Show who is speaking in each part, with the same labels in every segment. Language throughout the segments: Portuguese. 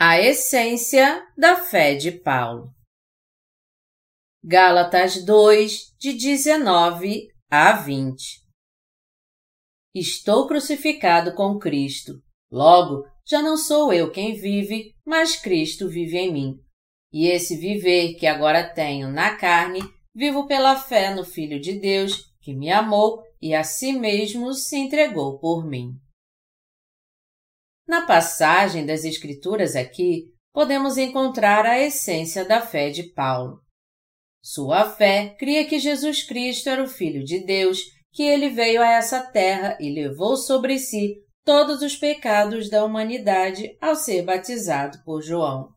Speaker 1: A essência da fé de Paulo. Gálatas 2, de 19 a 20. Estou crucificado com Cristo. Logo, já não sou eu quem vive, mas Cristo vive em mim. E esse viver que agora tenho na carne, vivo pela fé no Filho de Deus, que me amou e a si mesmo se entregou por mim. Na passagem das Escrituras aqui, podemos encontrar a essência da fé de Paulo. Sua fé cria que Jesus Cristo era o Filho de Deus, que ele veio a essa terra e levou sobre si todos os pecados da humanidade ao ser batizado por João.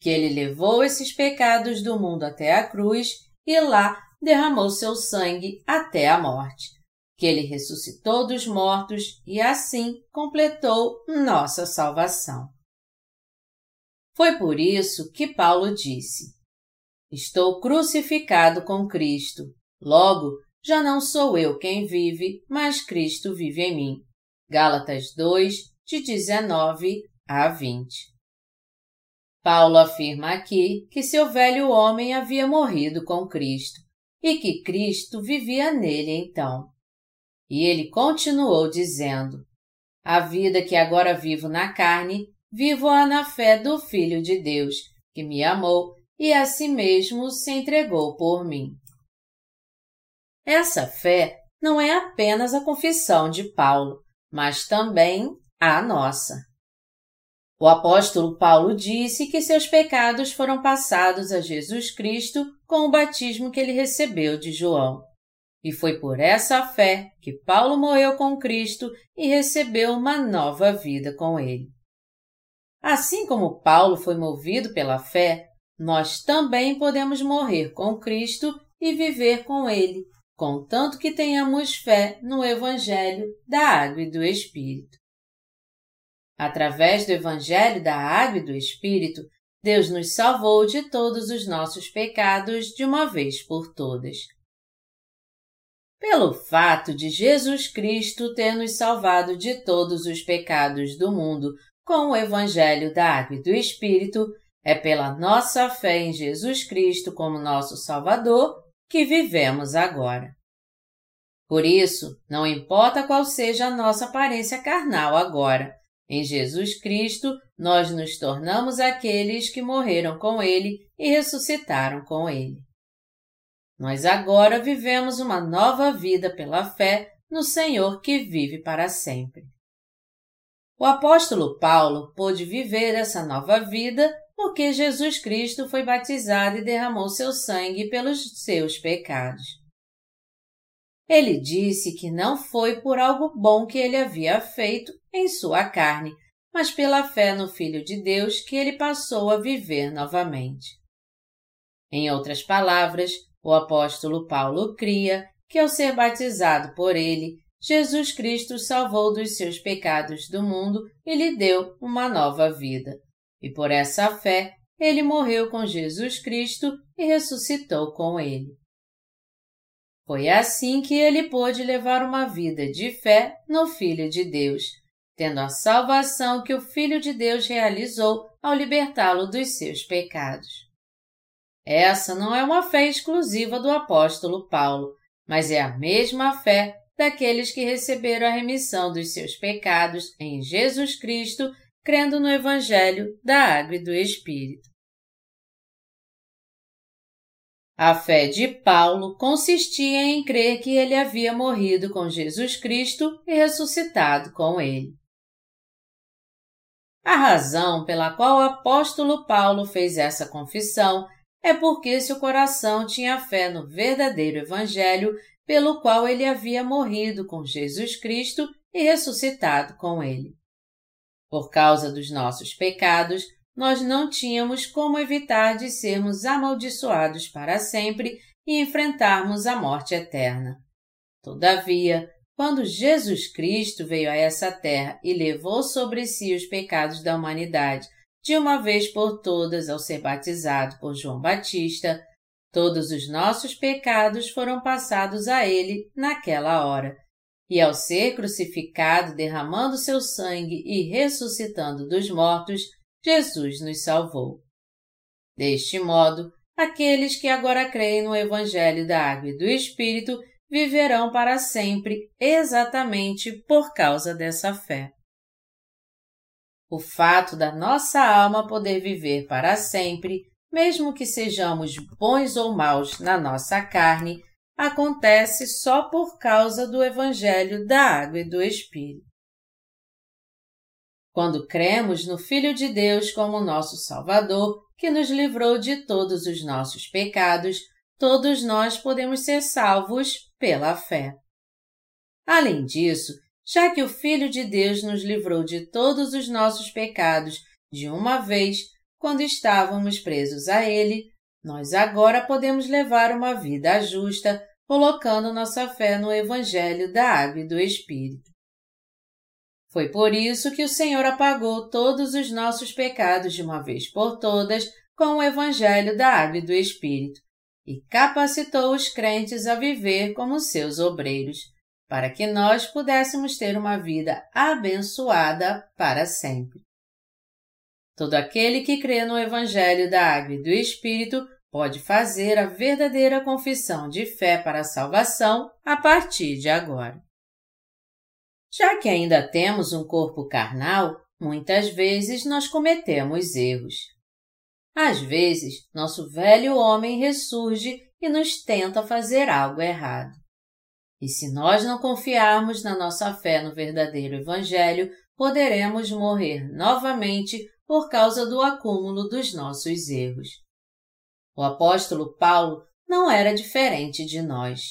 Speaker 1: Que ele levou esses pecados do mundo até a cruz e lá derramou seu sangue até a morte que ele ressuscitou dos mortos e assim completou nossa salvação. Foi por isso que Paulo disse: Estou crucificado com Cristo. Logo, já não sou eu quem vive, mas Cristo vive em mim. Gálatas 2, de 19 a 20. Paulo afirma aqui que seu velho homem havia morrido com Cristo e que Cristo vivia nele então. E ele continuou dizendo: A vida que agora vivo na carne, vivo-a na fé do Filho de Deus, que me amou e a si mesmo se entregou por mim. Essa fé não é apenas a confissão de Paulo, mas também a nossa. O apóstolo Paulo disse que seus pecados foram passados a Jesus Cristo com o batismo que ele recebeu de João. E foi por essa fé que Paulo morreu com Cristo e recebeu uma nova vida com ele. Assim como Paulo foi movido pela fé, nós também podemos morrer com Cristo e viver com Ele, contanto que tenhamos fé no Evangelho da Água e do Espírito. Através do Evangelho da Água e do Espírito, Deus nos salvou de todos os nossos pecados de uma vez por todas pelo fato de Jesus Cristo ter nos salvado de todos os pecados do mundo com o Evangelho da Água e do Espírito, é pela nossa fé em Jesus Cristo como nosso Salvador que vivemos agora. Por isso, não importa qual seja a nossa aparência carnal agora, em Jesus Cristo nós nos tornamos aqueles que morreram com Ele e ressuscitaram com Ele. Nós agora vivemos uma nova vida pela fé no Senhor que vive para sempre. O apóstolo Paulo pôde viver essa nova vida porque Jesus Cristo foi batizado e derramou seu sangue pelos seus pecados. Ele disse que não foi por algo bom que ele havia feito em sua carne, mas pela fé no Filho de Deus que ele passou a viver novamente. Em outras palavras, o apóstolo Paulo cria que, ao ser batizado por ele, Jesus Cristo salvou dos seus pecados do mundo e lhe deu uma nova vida. E por essa fé, ele morreu com Jesus Cristo e ressuscitou com ele. Foi assim que ele pôde levar uma vida de fé no Filho de Deus, tendo a salvação que o Filho de Deus realizou ao libertá-lo dos seus pecados. Essa não é uma fé exclusiva do apóstolo Paulo, mas é a mesma fé daqueles que receberam a remissão dos seus pecados em Jesus Cristo, crendo no Evangelho da Água e do Espírito. A fé de Paulo consistia em crer que ele havia morrido com Jesus Cristo e ressuscitado com ele. A razão pela qual o apóstolo Paulo fez essa confissão é porque seu coração tinha fé no verdadeiro Evangelho pelo qual ele havia morrido com Jesus Cristo e ressuscitado com ele. Por causa dos nossos pecados, nós não tínhamos como evitar de sermos amaldiçoados para sempre e enfrentarmos a morte eterna. Todavia, quando Jesus Cristo veio a essa terra e levou sobre si os pecados da humanidade de uma vez por todas ao ser batizado por João Batista, todos os nossos pecados foram passados a ele naquela hora. E ao ser crucificado, derramando seu sangue e ressuscitando dos mortos, Jesus nos salvou. Deste modo, aqueles que agora creem no Evangelho da Água e do Espírito viverão para sempre exatamente por causa dessa fé. O fato da nossa alma poder viver para sempre, mesmo que sejamos bons ou maus na nossa carne, acontece só por causa do Evangelho da Água e do Espírito. Quando cremos no Filho de Deus como nosso Salvador, que nos livrou de todos os nossos pecados, todos nós podemos ser salvos pela fé. Além disso, já que o Filho de Deus nos livrou de todos os nossos pecados de uma vez, quando estávamos presos a Ele, nós agora podemos levar uma vida justa, colocando nossa fé no Evangelho da Água e do Espírito. Foi por isso que o Senhor apagou todos os nossos pecados de uma vez por todas com o Evangelho da Água e do Espírito e capacitou os crentes a viver como seus obreiros, para que nós pudéssemos ter uma vida abençoada para sempre. Todo aquele que crê no Evangelho da Água e do Espírito pode fazer a verdadeira confissão de fé para a salvação a partir de agora. Já que ainda temos um corpo carnal, muitas vezes nós cometemos erros. Às vezes, nosso velho homem ressurge e nos tenta fazer algo errado. E se nós não confiarmos na nossa fé no verdadeiro Evangelho, poderemos morrer novamente por causa do acúmulo dos nossos erros. O apóstolo Paulo não era diferente de nós.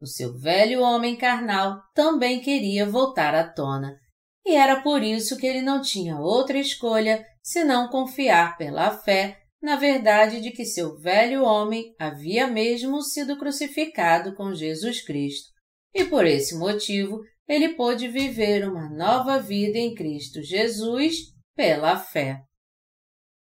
Speaker 1: O seu velho homem carnal também queria voltar à tona, e era por isso que ele não tinha outra escolha senão confiar pela fé na verdade de que seu velho homem havia mesmo sido crucificado com Jesus Cristo, e por esse motivo ele pôde viver uma nova vida em Cristo Jesus pela fé.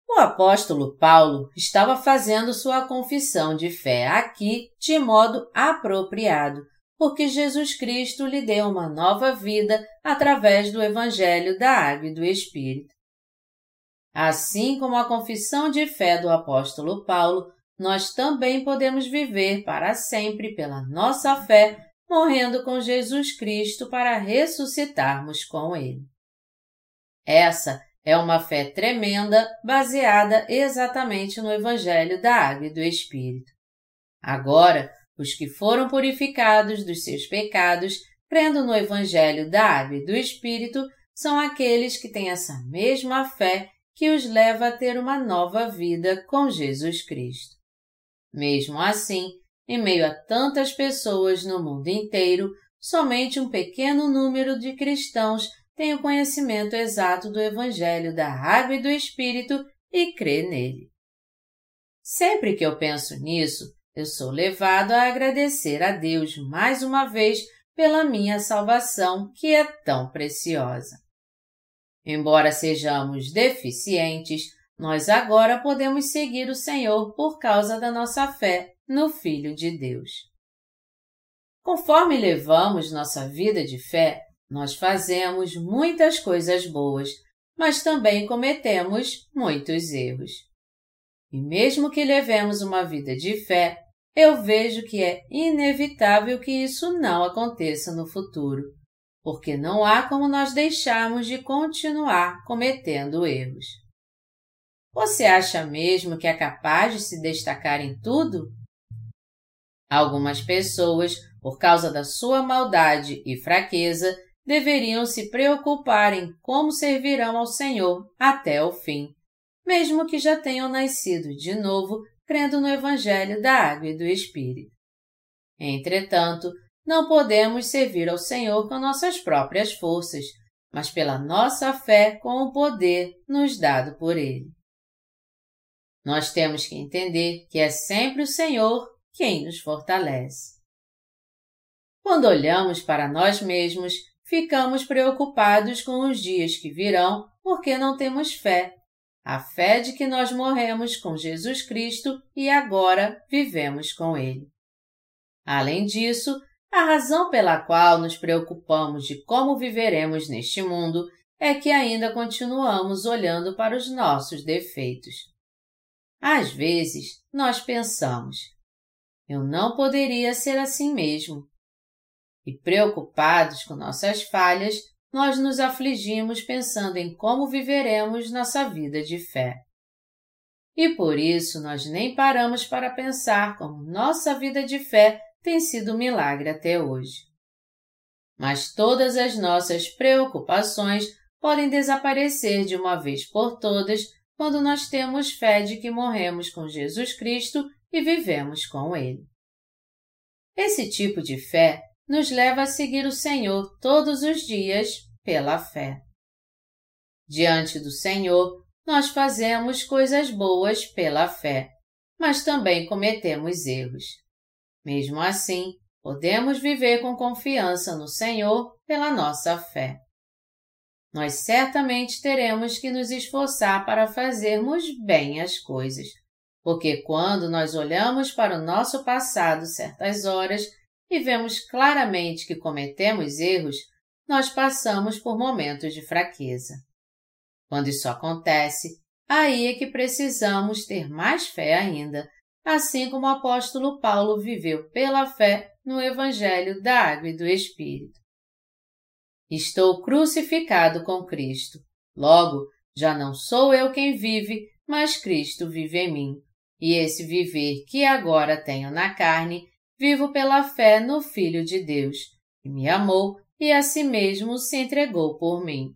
Speaker 1: O apóstolo Paulo estava fazendo sua confissão de fé aqui de modo apropriado, porque Jesus Cristo lhe deu uma nova vida através do Evangelho da Água e do Espírito. Assim como a confissão de fé do apóstolo Paulo, nós também podemos viver para sempre pela nossa fé, morrendo com Jesus Cristo para ressuscitarmos com Ele. Essa é uma fé tremenda, baseada exatamente no Evangelho da Água e do Espírito. Agora, os que foram purificados dos seus pecados, crendo no Evangelho da Água e do Espírito, são aqueles que têm essa mesma fé que os leva a ter uma nova vida com Jesus Cristo. Mesmo assim, em meio a tantas pessoas no mundo inteiro, somente um pequeno número de cristãos tem o conhecimento exato do Evangelho da Água e do Espírito e crê nele. Sempre que eu penso nisso, eu sou levado a agradecer a Deus mais uma vez pela minha salvação, que é tão preciosa. Embora sejamos deficientes, nós agora podemos seguir o Senhor por causa da nossa fé no Filho de Deus. Conforme levamos nossa vida de fé, nós fazemos muitas coisas boas, mas também cometemos muitos erros. E mesmo que levemos uma vida de fé, eu vejo que é inevitável que isso não aconteça no futuro, porque não há como nós deixarmos de continuar cometendo erros. Você acha mesmo que é capaz de se destacar em tudo? Algumas pessoas, por causa da sua maldade e fraqueza, deveriam se preocupar em como servirão ao Senhor até o fim, mesmo que já tenham nascido de novo crendo no Evangelho da Água e do Espírito. Entretanto, não podemos servir ao Senhor com nossas próprias forças, mas pela nossa fé com o poder nos dado por Ele. Nós temos que entender que é sempre o Senhor quem nos fortalece. Quando olhamos para nós mesmos, ficamos preocupados com os dias que virão porque não temos fé. A fé de que nós morremos com Jesus Cristo e agora vivemos com Ele. Além disso, a razão pela qual nos preocupamos de como viveremos neste mundo é que ainda continuamos olhando para os nossos defeitos. Às vezes, nós pensamos: eu não poderia ser assim mesmo. E preocupados com nossas falhas, nós nos afligimos pensando em como viveremos nossa vida de fé. E por isso nós nem paramos para pensar como nossa vida de fé tem sido um milagre até hoje. Mas todas as nossas preocupações podem desaparecer de uma vez por todas quando nós temos fé de que morremos com Jesus Cristo e vivemos com Ele. Esse tipo de fé nos leva a seguir o Senhor todos os dias pela fé. Diante do Senhor, nós fazemos coisas boas pela fé, mas também cometemos erros. Mesmo assim, podemos viver com confiança no Senhor pela nossa fé. Nós certamente teremos que nos esforçar para fazermos bem as coisas, porque quando nós olhamos para o nosso passado certas horas, e vemos claramente que cometemos erros, nós passamos por momentos de fraqueza. Quando isso acontece, aí é que precisamos ter mais fé ainda, assim como o apóstolo Paulo viveu pela fé no Evangelho da Água e do Espírito. Estou crucificado com Cristo. Logo, já não sou eu quem vive, mas Cristo vive em mim. E esse viver que agora tenho na carne, vivo pela fé no Filho de Deus, que me amou e a si mesmo se entregou por mim.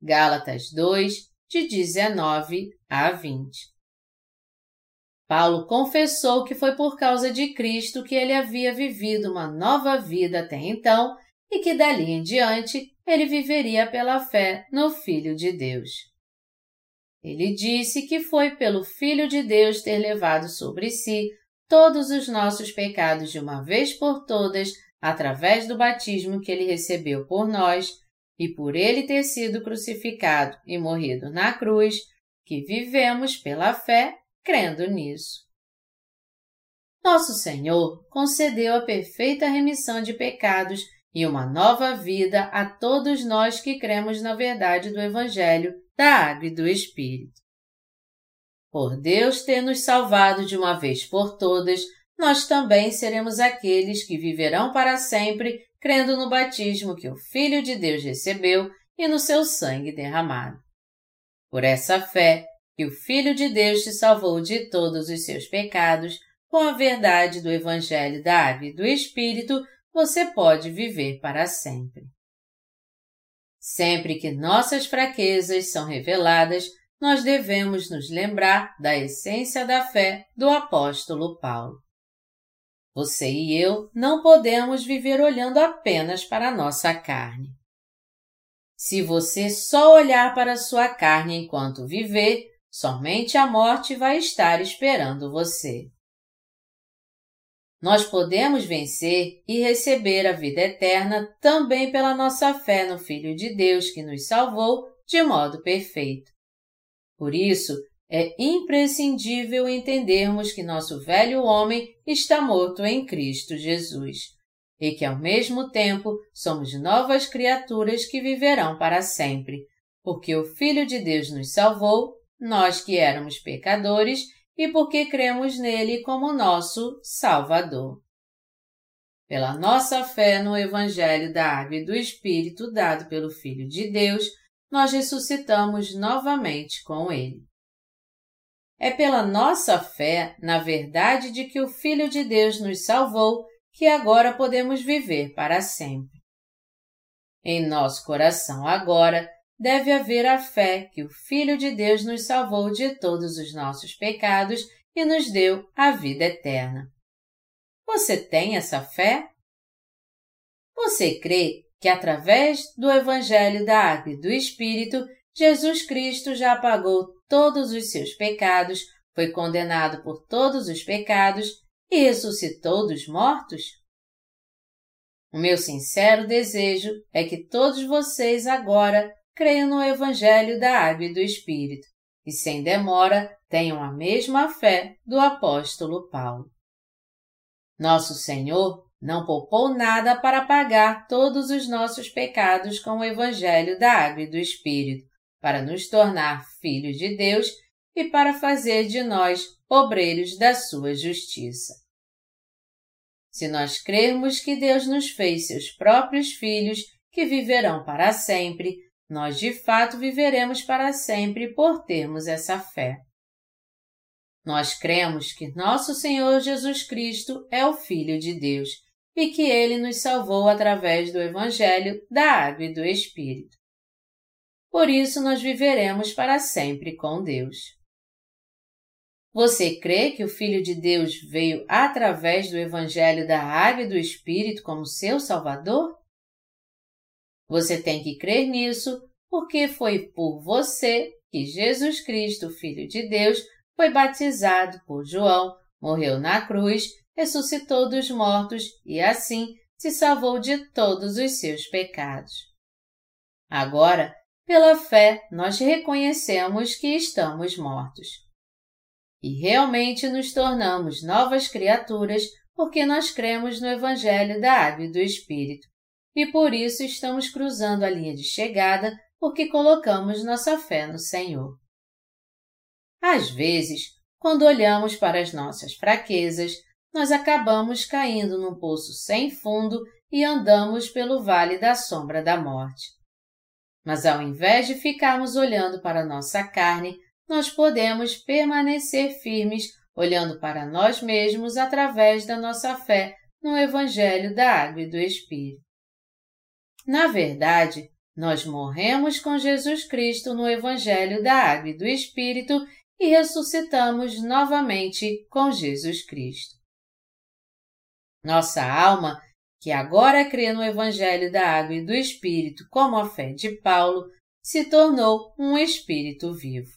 Speaker 1: Gálatas 2, de 19 a 20. Paulo confessou que foi por causa de Cristo que ele havia vivido uma nova vida até então e que dali em diante ele viveria pela fé no Filho de Deus. Ele disse que foi pelo Filho de Deus ter levado sobre si todos os nossos pecados de uma vez por todas através do batismo que ele recebeu por nós e por ele ter sido crucificado e morrido na cruz, que vivemos pela fé crendo nisso. Nosso Senhor concedeu a perfeita remissão de pecados e uma nova vida a todos nós que cremos na verdade do Evangelho da Água e do Espírito. Por Deus ter nos salvado de uma vez por todas, nós também seremos aqueles que viverão para sempre crendo no batismo que o Filho de Deus recebeu e no seu sangue derramado. Por essa fé, que o Filho de Deus te salvou de todos os seus pecados, com a verdade do Evangelho da Água e do Espírito, você pode viver para sempre. Sempre que nossas fraquezas são reveladas, nós devemos nos lembrar da essência da fé do apóstolo Paulo. Você e eu não podemos viver olhando apenas para a nossa carne. Se você só olhar para sua carne enquanto viver, somente a morte vai estar esperando você. Nós podemos vencer e receber a vida eterna também pela nossa fé no Filho de Deus que nos salvou de modo perfeito. Por isso, é imprescindível entendermos que nosso velho homem está morto em Cristo Jesus e que, ao mesmo tempo, somos novas criaturas que viverão para sempre, porque o Filho de Deus nos salvou, nós que éramos pecadores, e porque cremos nele como nosso Salvador. Pela nossa fé no Evangelho da Água e do Espírito dado pelo Filho de Deus, nós ressuscitamos novamente com Ele. É pela nossa fé na verdade de que o Filho de Deus nos salvou que agora podemos viver para sempre. Em nosso coração agora deve haver a fé que o Filho de Deus nos salvou de todos os nossos pecados e nos deu a vida eterna. Você tem essa fé? Você crê que através do Evangelho da Água e do Espírito, Jesus Cristo já apagou todos os seus pecados, foi condenado por todos os pecados e ressuscitou dos mortos? O meu sincero desejo é que todos vocês agora creiam no Evangelho da Água e do Espírito e, sem demora, tenham a mesma fé do apóstolo Paulo. Nosso Senhor não poupou nada para pagar todos os nossos pecados com o Evangelho da Água e do Espírito, para nos tornar filhos de Deus e para fazer de nós obreiros da sua justiça. Se nós crermos que Deus nos fez seus próprios filhos que viverão para sempre, nós de fato viveremos para sempre por termos essa fé. Nós cremos que nosso Senhor Jesus Cristo é o Filho de Deus e que ele nos salvou através do Evangelho da Água e do Espírito. Por isso nós viveremos para sempre com Deus. Você crê que o Filho de Deus veio através do Evangelho da Água e do Espírito como seu Salvador? Você tem que crer nisso, porque foi por você que Jesus Cristo, Filho de Deus, foi batizado por João, morreu na cruz, ressuscitou dos mortos e assim se salvou de todos os seus pecados. Agora, pela fé, nós reconhecemos que estamos mortos. E realmente nos tornamos novas criaturas porque nós cremos no Evangelho da Água e do Espírito, e por isso estamos cruzando a linha de chegada porque colocamos nossa fé no Senhor. Às vezes, quando olhamos para as nossas fraquezas, nós acabamos caindo num poço sem fundo e andamos pelo vale da sombra da morte. Mas ao invés de ficarmos olhando para nossa carne, nós podemos permanecer firmes olhando para nós mesmos através da nossa fé no Evangelho da Água e do Espírito. Na verdade, nós morremos com Jesus Cristo no Evangelho da Água e do Espírito e ressuscitamos novamente com Jesus Cristo. Nossa alma, que agora crê no Evangelho da Água e do Espírito como a fé de Paulo, se tornou um espírito vivo.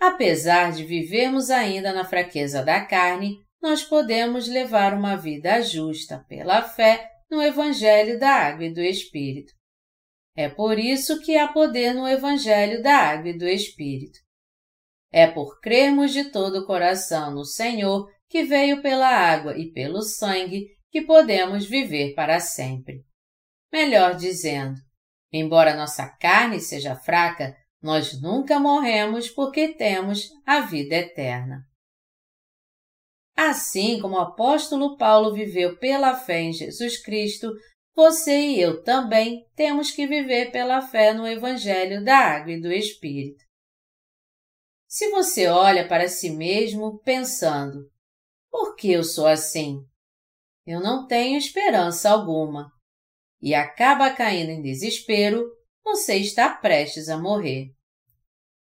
Speaker 1: Apesar de vivermos ainda na fraqueza da carne, nós podemos levar uma vida justa pela fé no Evangelho da Água e do Espírito. É por isso que há poder no Evangelho da Água e do Espírito. É por crermos de todo o coração no Senhor, que veio pela água e pelo sangue, que podemos viver para sempre. Melhor dizendo, embora nossa carne seja fraca, nós nunca morremos porque temos a vida eterna. Assim como o apóstolo Paulo viveu pela fé em Jesus Cristo, você e eu também temos que viver pela fé no Evangelho da Água e do Espírito. Se você olha para si mesmo pensando, por que eu sou assim? Eu não tenho esperança alguma. E acaba caindo em desespero, você está prestes a morrer.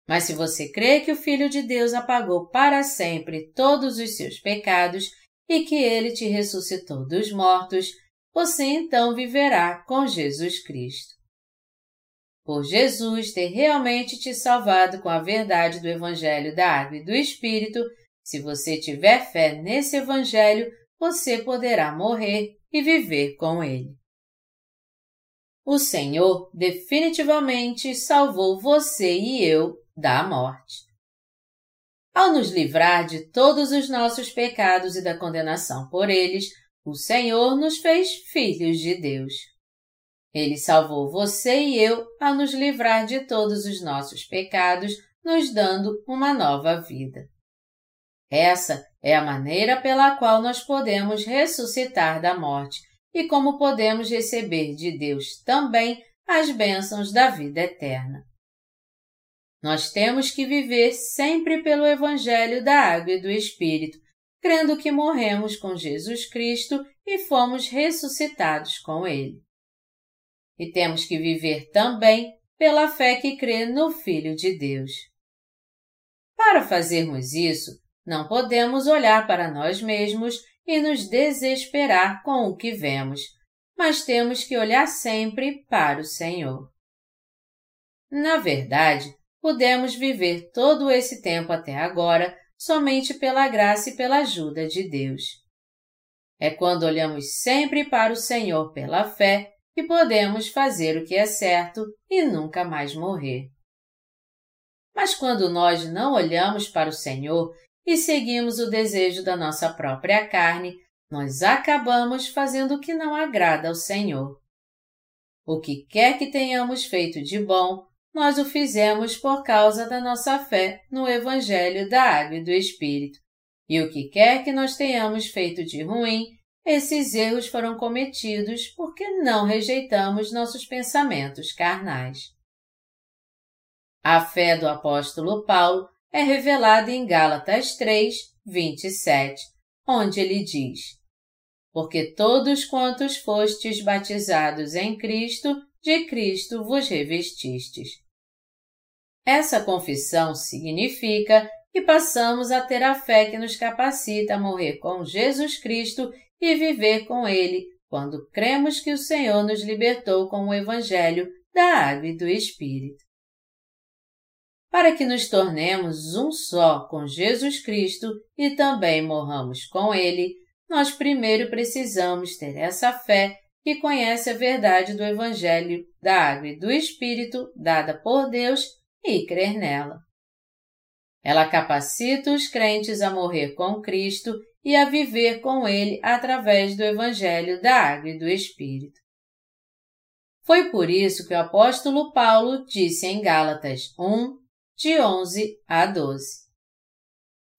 Speaker 1: Mas se você crê que o Filho de Deus apagou para sempre todos os seus pecados e que ele te ressuscitou dos mortos, você então viverá com Jesus Cristo. Por Jesus ter realmente te salvado com a verdade do Evangelho da Água e do Espírito, se você tiver fé nesse Evangelho, você poderá morrer e viver com ele. O Senhor definitivamente salvou você e eu da morte. Ao nos livrar de todos os nossos pecados e da condenação por eles, o Senhor nos fez filhos de Deus. Ele salvou você e eu a nos livrar de todos os nossos pecados, nos dando uma nova vida. Essa é a maneira pela qual nós podemos ressuscitar da morte e como podemos receber de Deus também as bênçãos da vida eterna. Nós temos que viver sempre pelo Evangelho da Água e do Espírito, crendo que morremos com Jesus Cristo e fomos ressuscitados com Ele. E temos que viver também pela fé que crê no Filho de Deus. Para fazermos isso, não podemos olhar para nós mesmos e nos desesperar com o que vemos, mas temos que olhar sempre para o Senhor. Na verdade, pudemos viver todo esse tempo até agora somente pela graça e pela ajuda de Deus. É quando olhamos sempre para o Senhor pela fé que podemos fazer o que é certo e nunca mais morrer. Mas quando nós não olhamos para o Senhor e seguimos o desejo da nossa própria carne, nós acabamos fazendo o que não agrada ao Senhor. O que quer que tenhamos feito de bom, nós o fizemos por causa da nossa fé no Evangelho da Água e do Espírito. E o que quer que nós tenhamos feito de ruim, esses erros foram cometidos porque não rejeitamos nossos pensamentos carnais. A fé do apóstolo Paulo é revelada em Gálatas 3, 27, onde ele diz: Porque todos quantos fostes batizados em Cristo, de Cristo vos revestistes. Essa confissão significa que passamos a ter a fé que nos capacita a morrer com Jesus Cristo e viver com Ele quando cremos que o Senhor nos libertou com o Evangelho da Água e do Espírito. Para que nos tornemos um só com Jesus Cristo e também morramos com Ele, nós primeiro precisamos ter essa fé que conhece a verdade do Evangelho da Água e do Espírito dada por Deus e crer nela. Ela capacita os crentes a morrer com Cristo e a viver com Ele através do Evangelho da Água e do Espírito. Foi por isso que o apóstolo Paulo disse em Gálatas 1, de 11 a 12: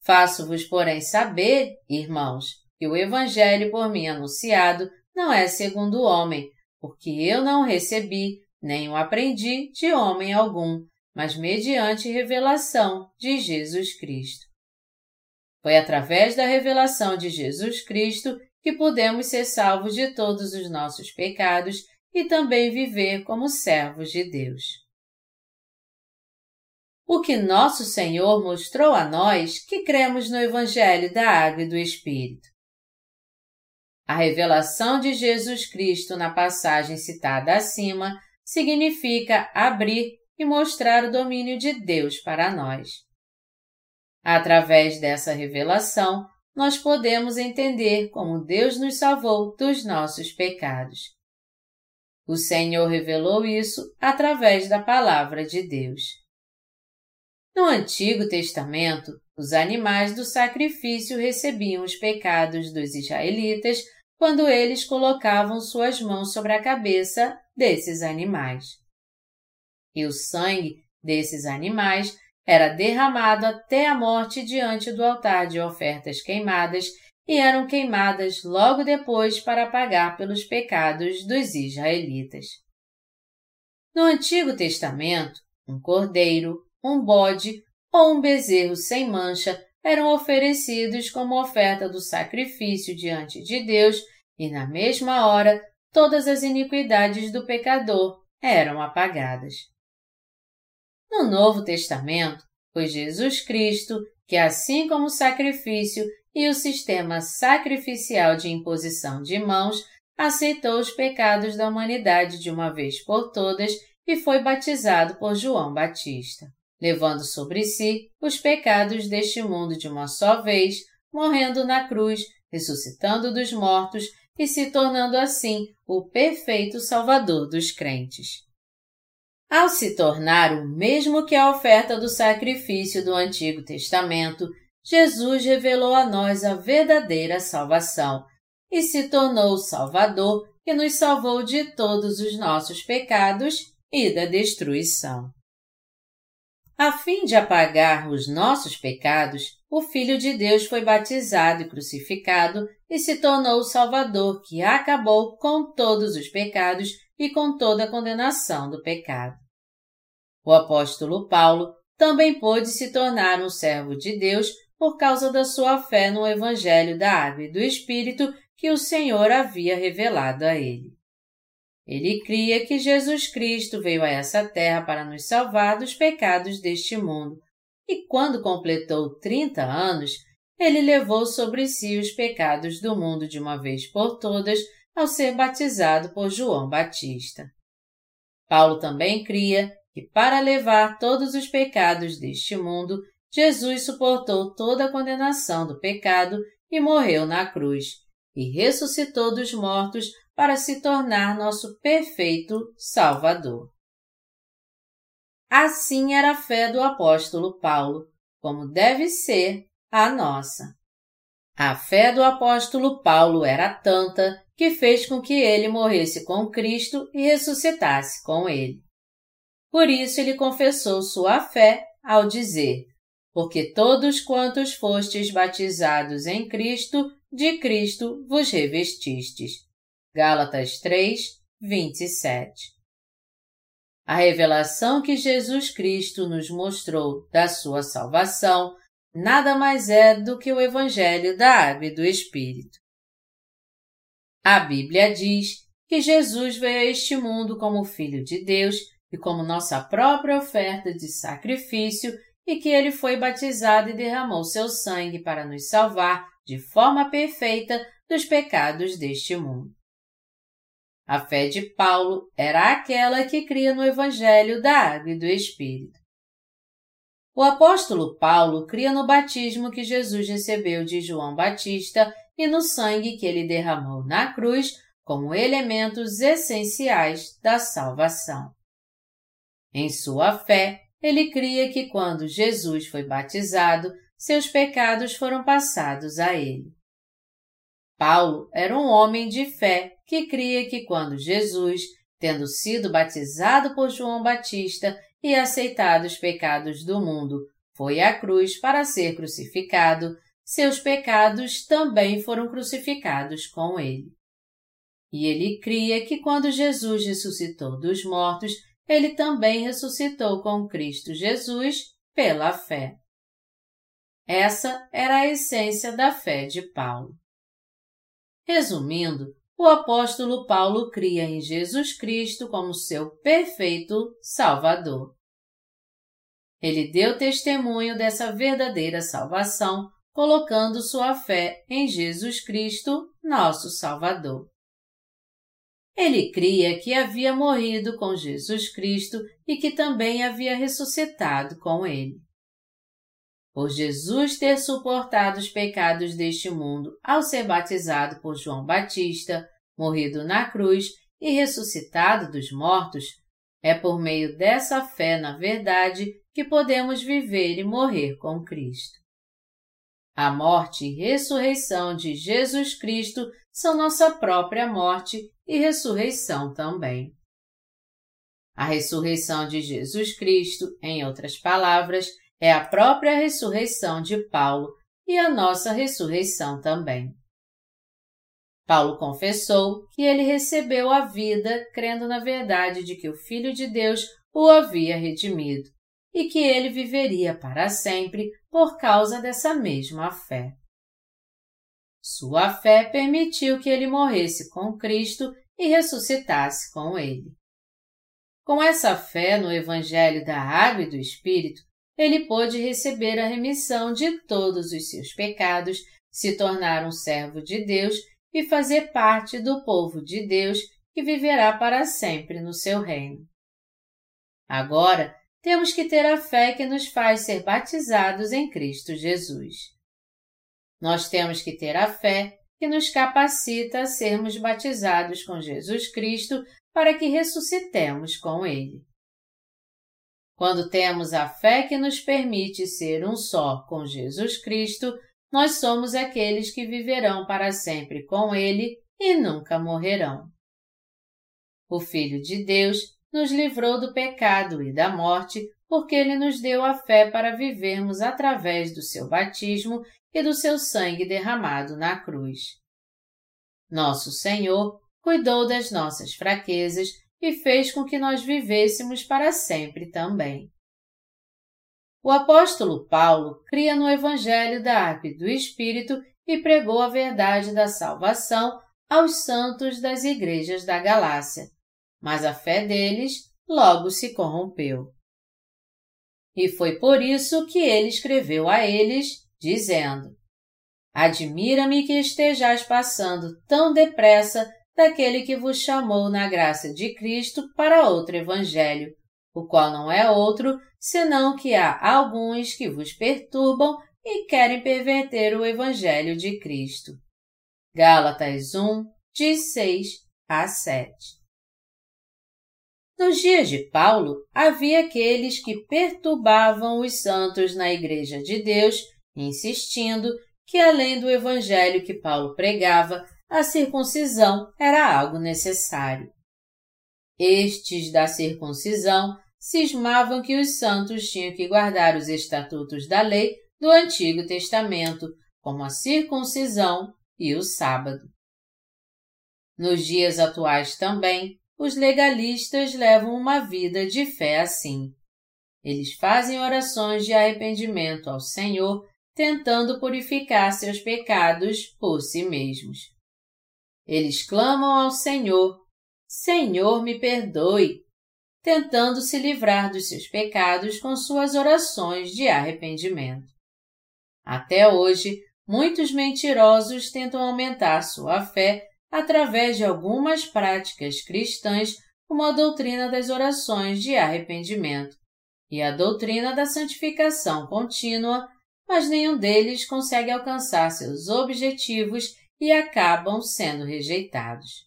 Speaker 1: Faço-vos, porém, saber, irmãos, que o Evangelho por mim anunciado não é segundo o homem, porque eu não recebi, nem o aprendi de homem algum, mas mediante revelação de Jesus Cristo. Foi através da revelação de Jesus Cristo que podemos ser salvos de todos os nossos pecados e também viver como servos de Deus. O que nosso Senhor mostrou a nós que cremos no Evangelho da Água e do Espírito. A revelação de Jesus Cristo na passagem citada acima significa abrir e mostrar o domínio de Deus para nós. Através dessa revelação, nós podemos entender como Deus nos salvou dos nossos pecados. O Senhor revelou isso através da palavra de Deus. No Antigo Testamento, os animais do sacrifício recebiam os pecados dos israelitas quando eles colocavam suas mãos sobre a cabeça desses animais e o sangue desses animais era derramado até a morte diante do altar de ofertas queimadas e eram queimadas logo depois para pagar pelos pecados dos israelitas. No Antigo Testamento, um cordeiro, um bode ou um bezerro sem mancha eram oferecidos como oferta do sacrifício diante de Deus e, na mesma hora, todas as iniquidades do pecador eram apagadas. No Novo Testamento, foi Jesus Cristo que, assim como o sacrifício e o sistema sacrificial de imposição de mãos, aceitou os pecados da humanidade de uma vez por todas e foi batizado por João Batista, levando sobre si os pecados deste mundo de uma só vez, morrendo na cruz, ressuscitando dos mortos e se tornando assim o perfeito Salvador dos crentes. Ao se tornar o mesmo que a oferta do sacrifício do Antigo Testamento, Jesus revelou a nós a verdadeira salvação e se tornou o Salvador que nos salvou de todos os nossos pecados e da destruição. A fim de apagar os nossos pecados, o Filho de Deus foi batizado e crucificado e se tornou o Salvador que acabou com todos os pecados e com toda a condenação do pecado. O apóstolo Paulo também pôde se tornar um servo de Deus por causa da sua fé no Evangelho da Água e do Espírito que o Senhor havia revelado a ele. Ele cria que Jesus Cristo veio a essa terra para nos salvar dos pecados deste mundo, e quando completou 30 anos, ele levou sobre si os pecados do mundo de uma vez por todas ao ser batizado por João Batista. Paulo também cria que para levar todos os pecados deste mundo, Jesus suportou toda a condenação do pecado e morreu na cruz, e ressuscitou dos mortos para se tornar nosso perfeito Salvador. Assim era a fé do apóstolo Paulo, como deve ser a nossa. A fé do apóstolo Paulo era tanta que fez com que ele morresse com Cristo e ressuscitasse com ele. Por isso ele confessou sua fé ao dizer: Porque todos quantos fostes batizados em Cristo, de Cristo vos revestistes. Gálatas 3, 27. A revelação que Jesus Cristo nos mostrou da sua salvação nada mais é do que o Evangelho da Água e do Espírito. A Bíblia diz que Jesus veio a este mundo como Filho de Deus e como nossa própria oferta de sacrifício e que ele foi batizado e derramou seu sangue para nos salvar de forma perfeita dos pecados deste mundo. A fé de Paulo era aquela que cria no Evangelho da Água e do Espírito. O apóstolo Paulo cria no batismo que Jesus recebeu de João Batista e no sangue que ele derramou na cruz como elementos essenciais da salvação. Em sua fé, ele cria que quando Jesus foi batizado, seus pecados foram passados a ele. Paulo era um homem de fé que cria que quando Jesus, tendo sido batizado por João Batista, e aceitado os pecados do mundo, foi à cruz para ser crucificado, seus pecados também foram crucificados com ele. E ele cria que quando Jesus ressuscitou dos mortos, ele também ressuscitou com Cristo Jesus pela fé. Essa era a essência da fé de Paulo. Resumindo, o apóstolo Paulo cria em Jesus Cristo como seu perfeito Salvador. Ele deu testemunho dessa verdadeira salvação, colocando sua fé em Jesus Cristo, nosso Salvador. Ele cria que havia morrido com Jesus Cristo e que também havia ressuscitado com ele. Por Jesus ter suportado os pecados deste mundo ao ser batizado por João Batista, morrido na cruz e ressuscitado dos mortos, é por meio dessa fé na verdade que podemos viver e morrer com Cristo. A morte e ressurreição de Jesus Cristo são nossa própria morte e ressurreição também. A ressurreição de Jesus Cristo, em outras palavras, é a própria ressurreição de Paulo e a nossa ressurreição também. Paulo confessou que ele recebeu a vida crendo na verdade de que o Filho de Deus o havia redimido e que ele viveria para sempre por causa dessa mesma fé. Sua fé permitiu que ele morresse com Cristo e ressuscitasse com ele. Com essa fé no Evangelho da Água e do Espírito, ele pôde receber a remissão de todos os seus pecados, se tornar um servo de Deus e fazer parte do povo de Deus que viverá para sempre no seu reino. Agora, temos que ter a fé que nos faz ser batizados em Cristo Jesus. Nós temos que ter a fé que nos capacita a sermos batizados com Jesus Cristo para que ressuscitemos com Ele. Quando temos a fé que nos permite ser um só com Jesus Cristo, nós somos aqueles que viverão para sempre com Ele e nunca morrerão. O Filho de Deus nos livrou do pecado e da morte porque Ele nos deu a fé para vivermos através do seu batismo e do seu sangue derramado na cruz. Nosso Senhor cuidou das nossas fraquezas e fez com que nós vivêssemos para sempre também. O apóstolo Paulo cria no Evangelho da Água e do Espírito e pregou a verdade da salvação aos santos das igrejas da Galácia, mas a fé deles logo se corrompeu. E foi por isso que ele escreveu a eles, dizendo: Admira-me que estejais passando tão depressa daquele que vos chamou na graça de Cristo para outro evangelho, o qual não é outro, senão que há alguns que vos perturbam e querem perverter o evangelho de Cristo. Gálatas 1, de 6 a 7. Nos dias de Paulo, havia aqueles que perturbavam os santos na Igreja de Deus, insistindo que além do evangelho que Paulo pregava, a circuncisão era algo necessário. Estes da circuncisão cismavam que os santos tinham que guardar os estatutos da lei do Antigo Testamento, como a circuncisão e o sábado. Nos dias atuais também, os legalistas levam uma vida de fé assim. Eles fazem orações de arrependimento ao Senhor, tentando purificar seus pecados por si mesmos. Eles clamam ao Senhor: Senhor, me perdoe, tentando se livrar dos seus pecados com suas orações de arrependimento. Até hoje, muitos mentirosos tentam aumentar sua fé através de algumas práticas cristãs, como a doutrina das orações de arrependimento e a doutrina da santificação contínua, mas nenhum deles consegue alcançar seus objetivos e acabam sendo rejeitados.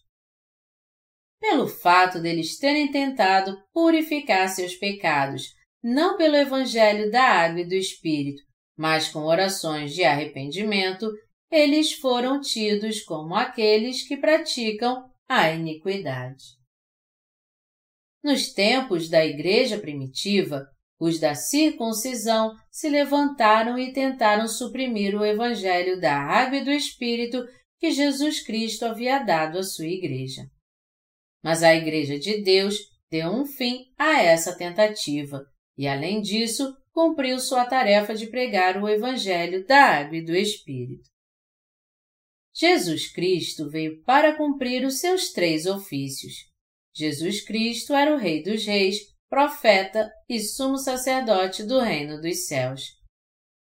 Speaker 1: Pelo fato deles terem tentado purificar seus pecados, não pelo Evangelho da Água e do Espírito, mas com orações de arrependimento, eles foram tidos como aqueles que praticam a iniquidade. Nos tempos da Igreja primitiva, os da circuncisão se levantaram e tentaram suprimir o Evangelho da Água e do Espírito que Jesus Cristo havia dado à sua Igreja. Mas a Igreja de Deus deu um fim a essa tentativa e, além disso, cumpriu sua tarefa de pregar o Evangelho da Água e do Espírito. Jesus Cristo veio para cumprir os seus três ofícios. Jesus Cristo era o Rei dos Reis, profeta e sumo sacerdote do Reino dos Céus.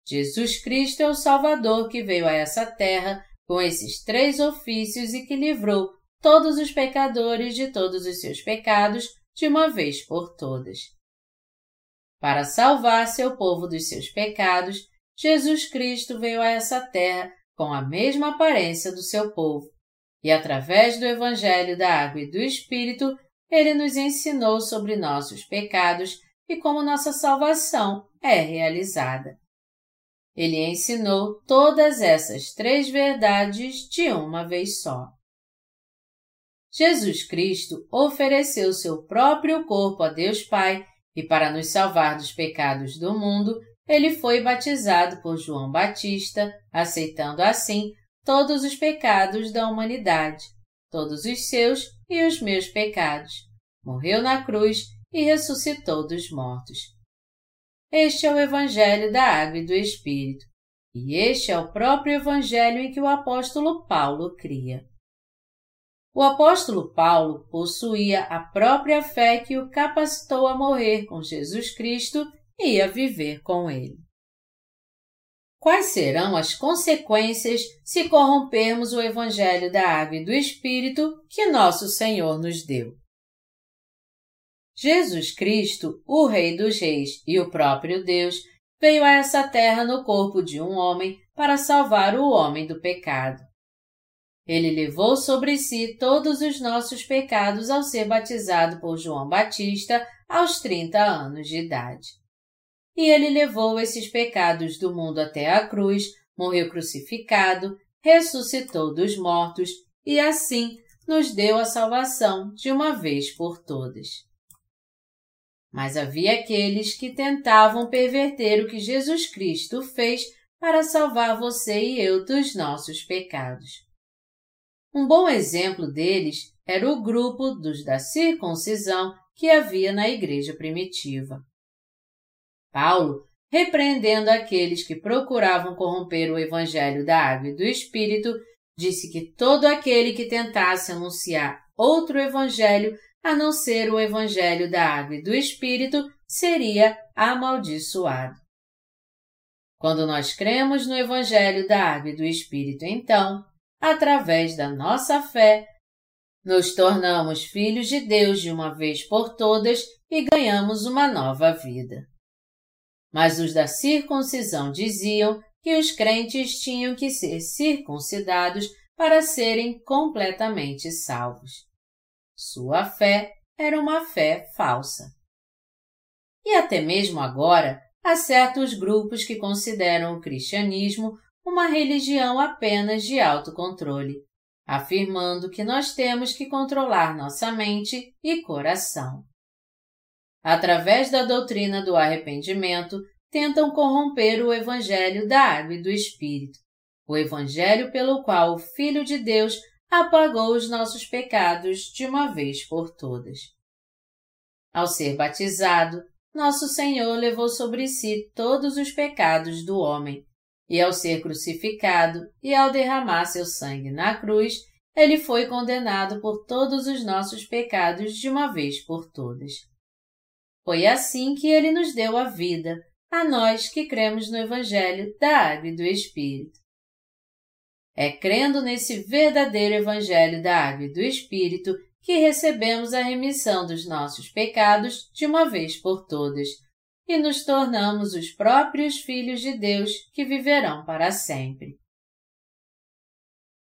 Speaker 1: Jesus Cristo é o Salvador que veio a essa terra com esses três ofícios e que livrou todos os pecadores de todos os seus pecados de uma vez por todas. Para salvar seu povo dos seus pecados, Jesus Cristo veio a essa terra com a mesma aparência do seu povo, e através do Evangelho da Água e do Espírito, ele nos ensinou sobre nossos pecados e como nossa salvação é realizada. Ele ensinou todas essas três verdades de uma vez só. Jesus Cristo ofereceu seu próprio corpo a Deus Pai e para nos salvar dos pecados do mundo, ele foi batizado por João Batista, aceitando assim todos os pecados da humanidade, todos os seus e os meus pecados. Morreu na cruz e ressuscitou dos mortos. Este é o Evangelho da Água e do Espírito, e este é o próprio Evangelho em que o apóstolo Paulo cria. O apóstolo Paulo possuía a própria fé que o capacitou a morrer com Jesus Cristo e a viver com ele. Quais serão as consequências se corrompermos o Evangelho da Água e do Espírito que nosso Senhor nos deu? Jesus Cristo, o Rei dos Reis e o próprio Deus, veio a essa terra no corpo de um homem para salvar o homem do pecado. Ele levou sobre si todos os nossos pecados ao ser batizado por João Batista aos 30 anos de idade. E ele levou esses pecados do mundo até a cruz, morreu crucificado, ressuscitou dos mortos e assim nos deu a salvação de uma vez por todas. Mas havia aqueles que tentavam perverter o que Jesus Cristo fez para salvar você e eu dos nossos pecados. Um bom exemplo deles era o grupo dos da circuncisão que havia na igreja primitiva. Paulo, repreendendo aqueles que procuravam corromper o evangelho da água e do Espírito, disse que todo aquele que tentasse anunciar outro evangelho a não ser o evangelho da água e do Espírito seria amaldiçoado. Quando nós cremos no evangelho da água e do Espírito, então, através da nossa fé, nos tornamos filhos de Deus de uma vez por todas e ganhamos uma nova vida. Mas os da circuncisão diziam que os crentes tinham que ser circuncidados para serem completamente salvos. Sua fé era uma fé falsa. E até mesmo agora, há certos grupos que consideram o cristianismo uma religião apenas de autocontrole, afirmando que nós temos que controlar nossa mente e coração. Através da doutrina do arrependimento, tentam corromper o Evangelho da Água e do Espírito, o Evangelho pelo qual o Filho de Deus apagou os nossos pecados de uma vez por todas. Ao ser batizado, nosso Senhor levou sobre si todos os pecados do homem, e ao ser crucificado e ao derramar seu sangue na cruz, ele foi condenado por todos os nossos pecados de uma vez por todas. Foi assim que ele nos deu a vida, a nós que cremos no Evangelho da Água e do Espírito. É crendo nesse verdadeiro Evangelho da Água e do Espírito que recebemos a remissão dos nossos pecados de uma vez por todas e nos tornamos os próprios filhos de Deus que viverão para sempre.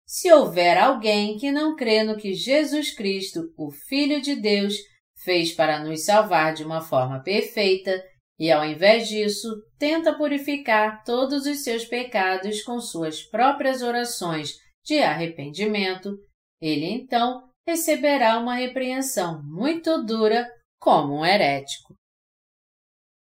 Speaker 1: Se houver alguém que não crê no que Jesus Cristo, o Filho de Deus, fez para nos salvar de uma forma perfeita e, ao invés disso, tenta purificar todos os seus pecados com suas próprias orações de arrependimento, ele então receberá uma repreensão muito dura como um herético.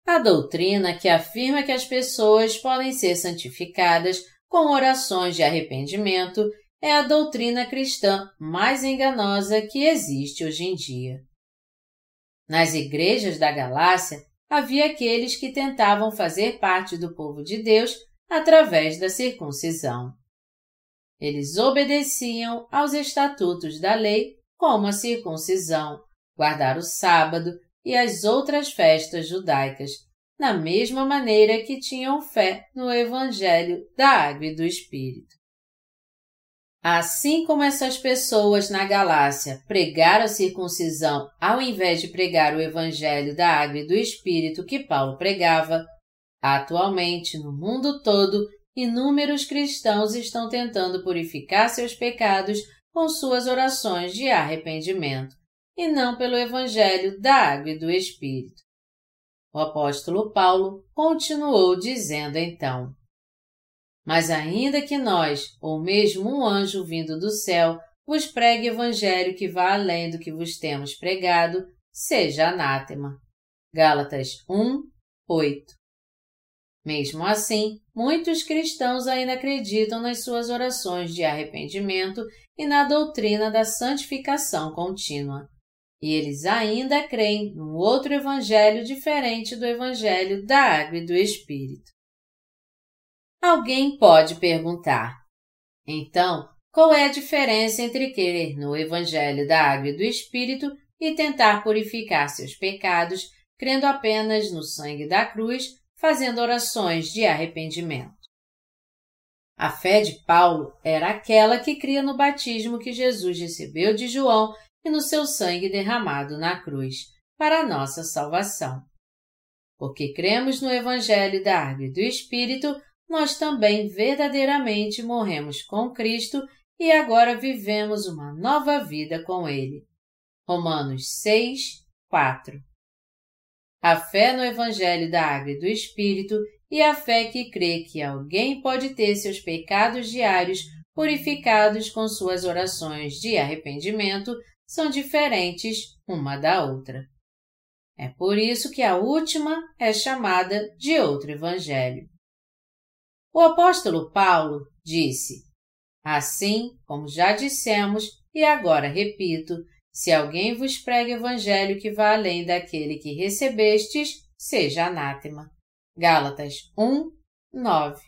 Speaker 1: A doutrina que afirma que as pessoas podem ser santificadas com orações de arrependimento é a doutrina cristã mais enganosa que existe hoje em dia. Nas igrejas da Galácia, havia aqueles que tentavam fazer parte do povo de Deus através da circuncisão. Eles obedeciam aos estatutos da lei, como a circuncisão, guardar o sábado e as outras festas judaicas, da mesma maneira que tinham fé no Evangelho da Água e do Espírito. Assim como essas pessoas na Galácia pregaram a circuncisão ao invés de pregar o Evangelho da Água e do Espírito que Paulo pregava, atualmente no mundo todo inúmeros cristãos estão tentando purificar seus pecados com suas orações de arrependimento, e não pelo Evangelho da Água e do Espírito. O apóstolo Paulo continuou dizendo então: Mas ainda que nós, ou mesmo um anjo vindo do céu, vos pregue evangelho que vá além do que vos temos pregado, seja anátema. Gálatas 1, 8. Mesmo assim, muitos cristãos ainda acreditam nas suas orações de arrependimento e na doutrina da santificação contínua. E eles ainda creem num outro evangelho diferente do evangelho da água e do Espírito. Alguém pode perguntar: então, qual é a diferença entre crer no evangelho da água e do Espírito e tentar purificar seus pecados crendo apenas no sangue da cruz fazendo orações de arrependimento. A fé de Paulo era aquela que cria no batismo que Jesus recebeu de João e no seu sangue derramado na cruz, para a nossa salvação. Porque cremos no Evangelho da Água e do Espírito, nós também verdadeiramente morremos com Cristo e agora vivemos uma nova vida com Ele. Romanos 6, 4 a fé no Evangelho da Água e do Espírito e a fé que crê que alguém pode ter seus pecados diários purificados com suas orações de arrependimento são diferentes uma da outra. É por isso que a última é chamada de outro Evangelho. O apóstolo Paulo disse: Assim, como já dissemos, e agora repito, se alguém vos prega evangelho que vá além daquele que recebestes, seja anátema. Gálatas 1, 9.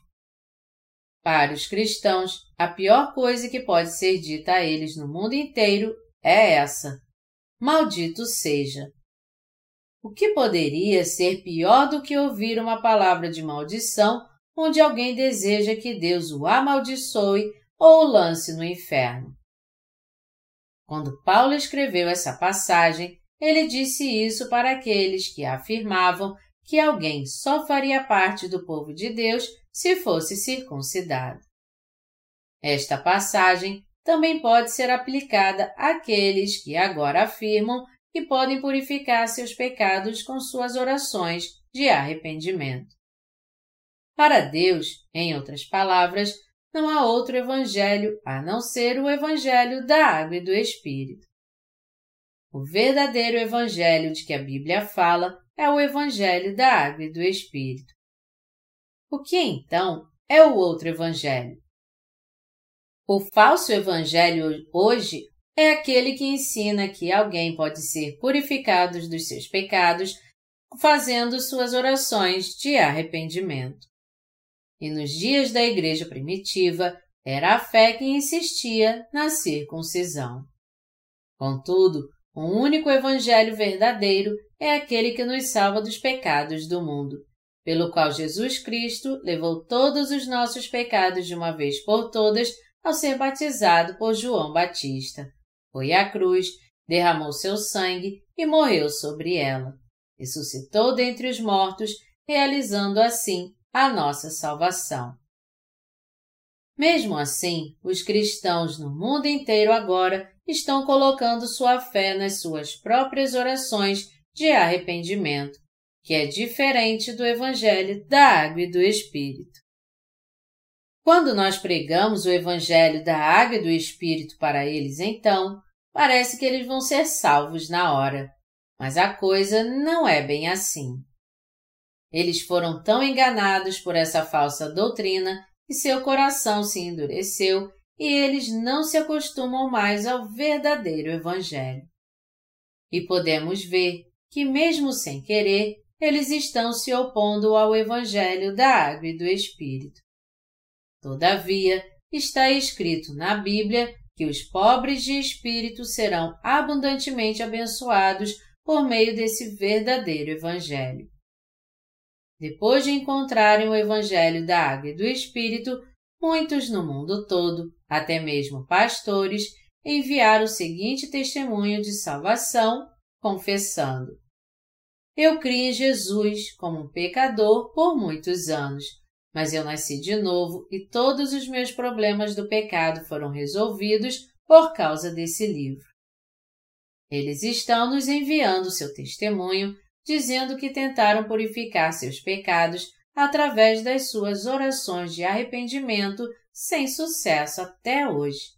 Speaker 1: Para os cristãos, a pior coisa que pode ser dita a eles no mundo inteiro é essa: Maldito seja. O que poderia ser pior do que ouvir uma palavra de maldição onde alguém deseja que Deus o amaldiçoe ou o lance no inferno? Quando Paulo escreveu essa passagem, ele disse isso para aqueles que afirmavam que alguém só faria parte do povo de Deus se fosse circuncidado. Esta passagem também pode ser aplicada àqueles que agora afirmam que podem purificar seus pecados com suas orações de arrependimento. Para Deus, em outras palavras, não há outro Evangelho a não ser o Evangelho da Água e do Espírito. O verdadeiro Evangelho de que a Bíblia fala é o Evangelho da Água e do Espírito. O que então é o outro Evangelho? O falso Evangelho hoje é aquele que ensina que alguém pode ser purificado dos seus pecados fazendo suas orações de arrependimento. E nos dias da Igreja primitiva, era a fé que insistia na circuncisão. Contudo, o único Evangelho verdadeiro é aquele que nos salva dos pecados do mundo, pelo qual Jesus Cristo levou todos os nossos pecados de uma vez por todas ao ser batizado por João Batista. Foi à cruz, derramou seu sangue e morreu sobre ela. Ressuscitou dentre os mortos, realizando assim a nossa salvação. Mesmo assim, os cristãos no mundo inteiro agora estão colocando sua fé nas suas próprias orações de arrependimento, que é diferente do Evangelho da Água e do Espírito. Quando nós pregamos o Evangelho da Água e do Espírito para eles, então, parece que eles vão ser salvos na hora. Mas a coisa não é bem assim. Eles foram tão enganados por essa falsa doutrina que seu coração se endureceu e eles não se acostumam mais ao verdadeiro Evangelho. E podemos ver que, mesmo sem querer, eles estão se opondo ao Evangelho da Água e do Espírito. Todavia, está escrito na Bíblia que os pobres de espírito serão abundantemente abençoados por meio desse verdadeiro Evangelho. Depois de encontrarem o Evangelho da Água e do Espírito, muitos no mundo todo, até mesmo pastores, enviaram o seguinte testemunho de salvação, confessando: Eu criei em Jesus como um pecador por muitos anos, mas eu nasci de novo e todos os meus problemas do pecado foram resolvidos por causa desse livro. Eles estão nos enviando seu testemunho, dizendo que tentaram purificar seus pecados através das suas orações de arrependimento sem sucesso até hoje.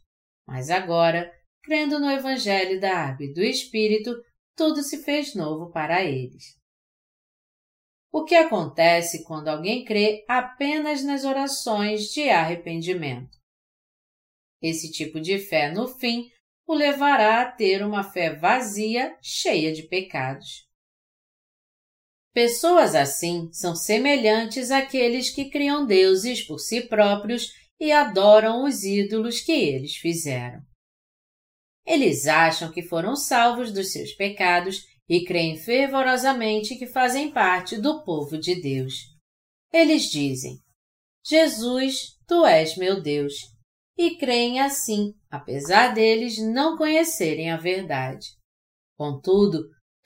Speaker 1: Mas agora, crendo no Evangelho da Água e do Espírito, tudo se fez novo para eles. O que acontece quando alguém crê apenas nas orações de arrependimento? Esse tipo de fé, no fim, o levará a ter uma fé vazia, cheia de pecados. Pessoas assim são semelhantes àqueles que criam deuses por si próprios e adoram os ídolos que eles fizeram. Eles acham que foram salvos dos seus pecados e creem fervorosamente que fazem parte do povo de Deus. Eles dizem: Jesus, tu és meu Deus, e creem assim, apesar deles não conhecerem a verdade. Contudo,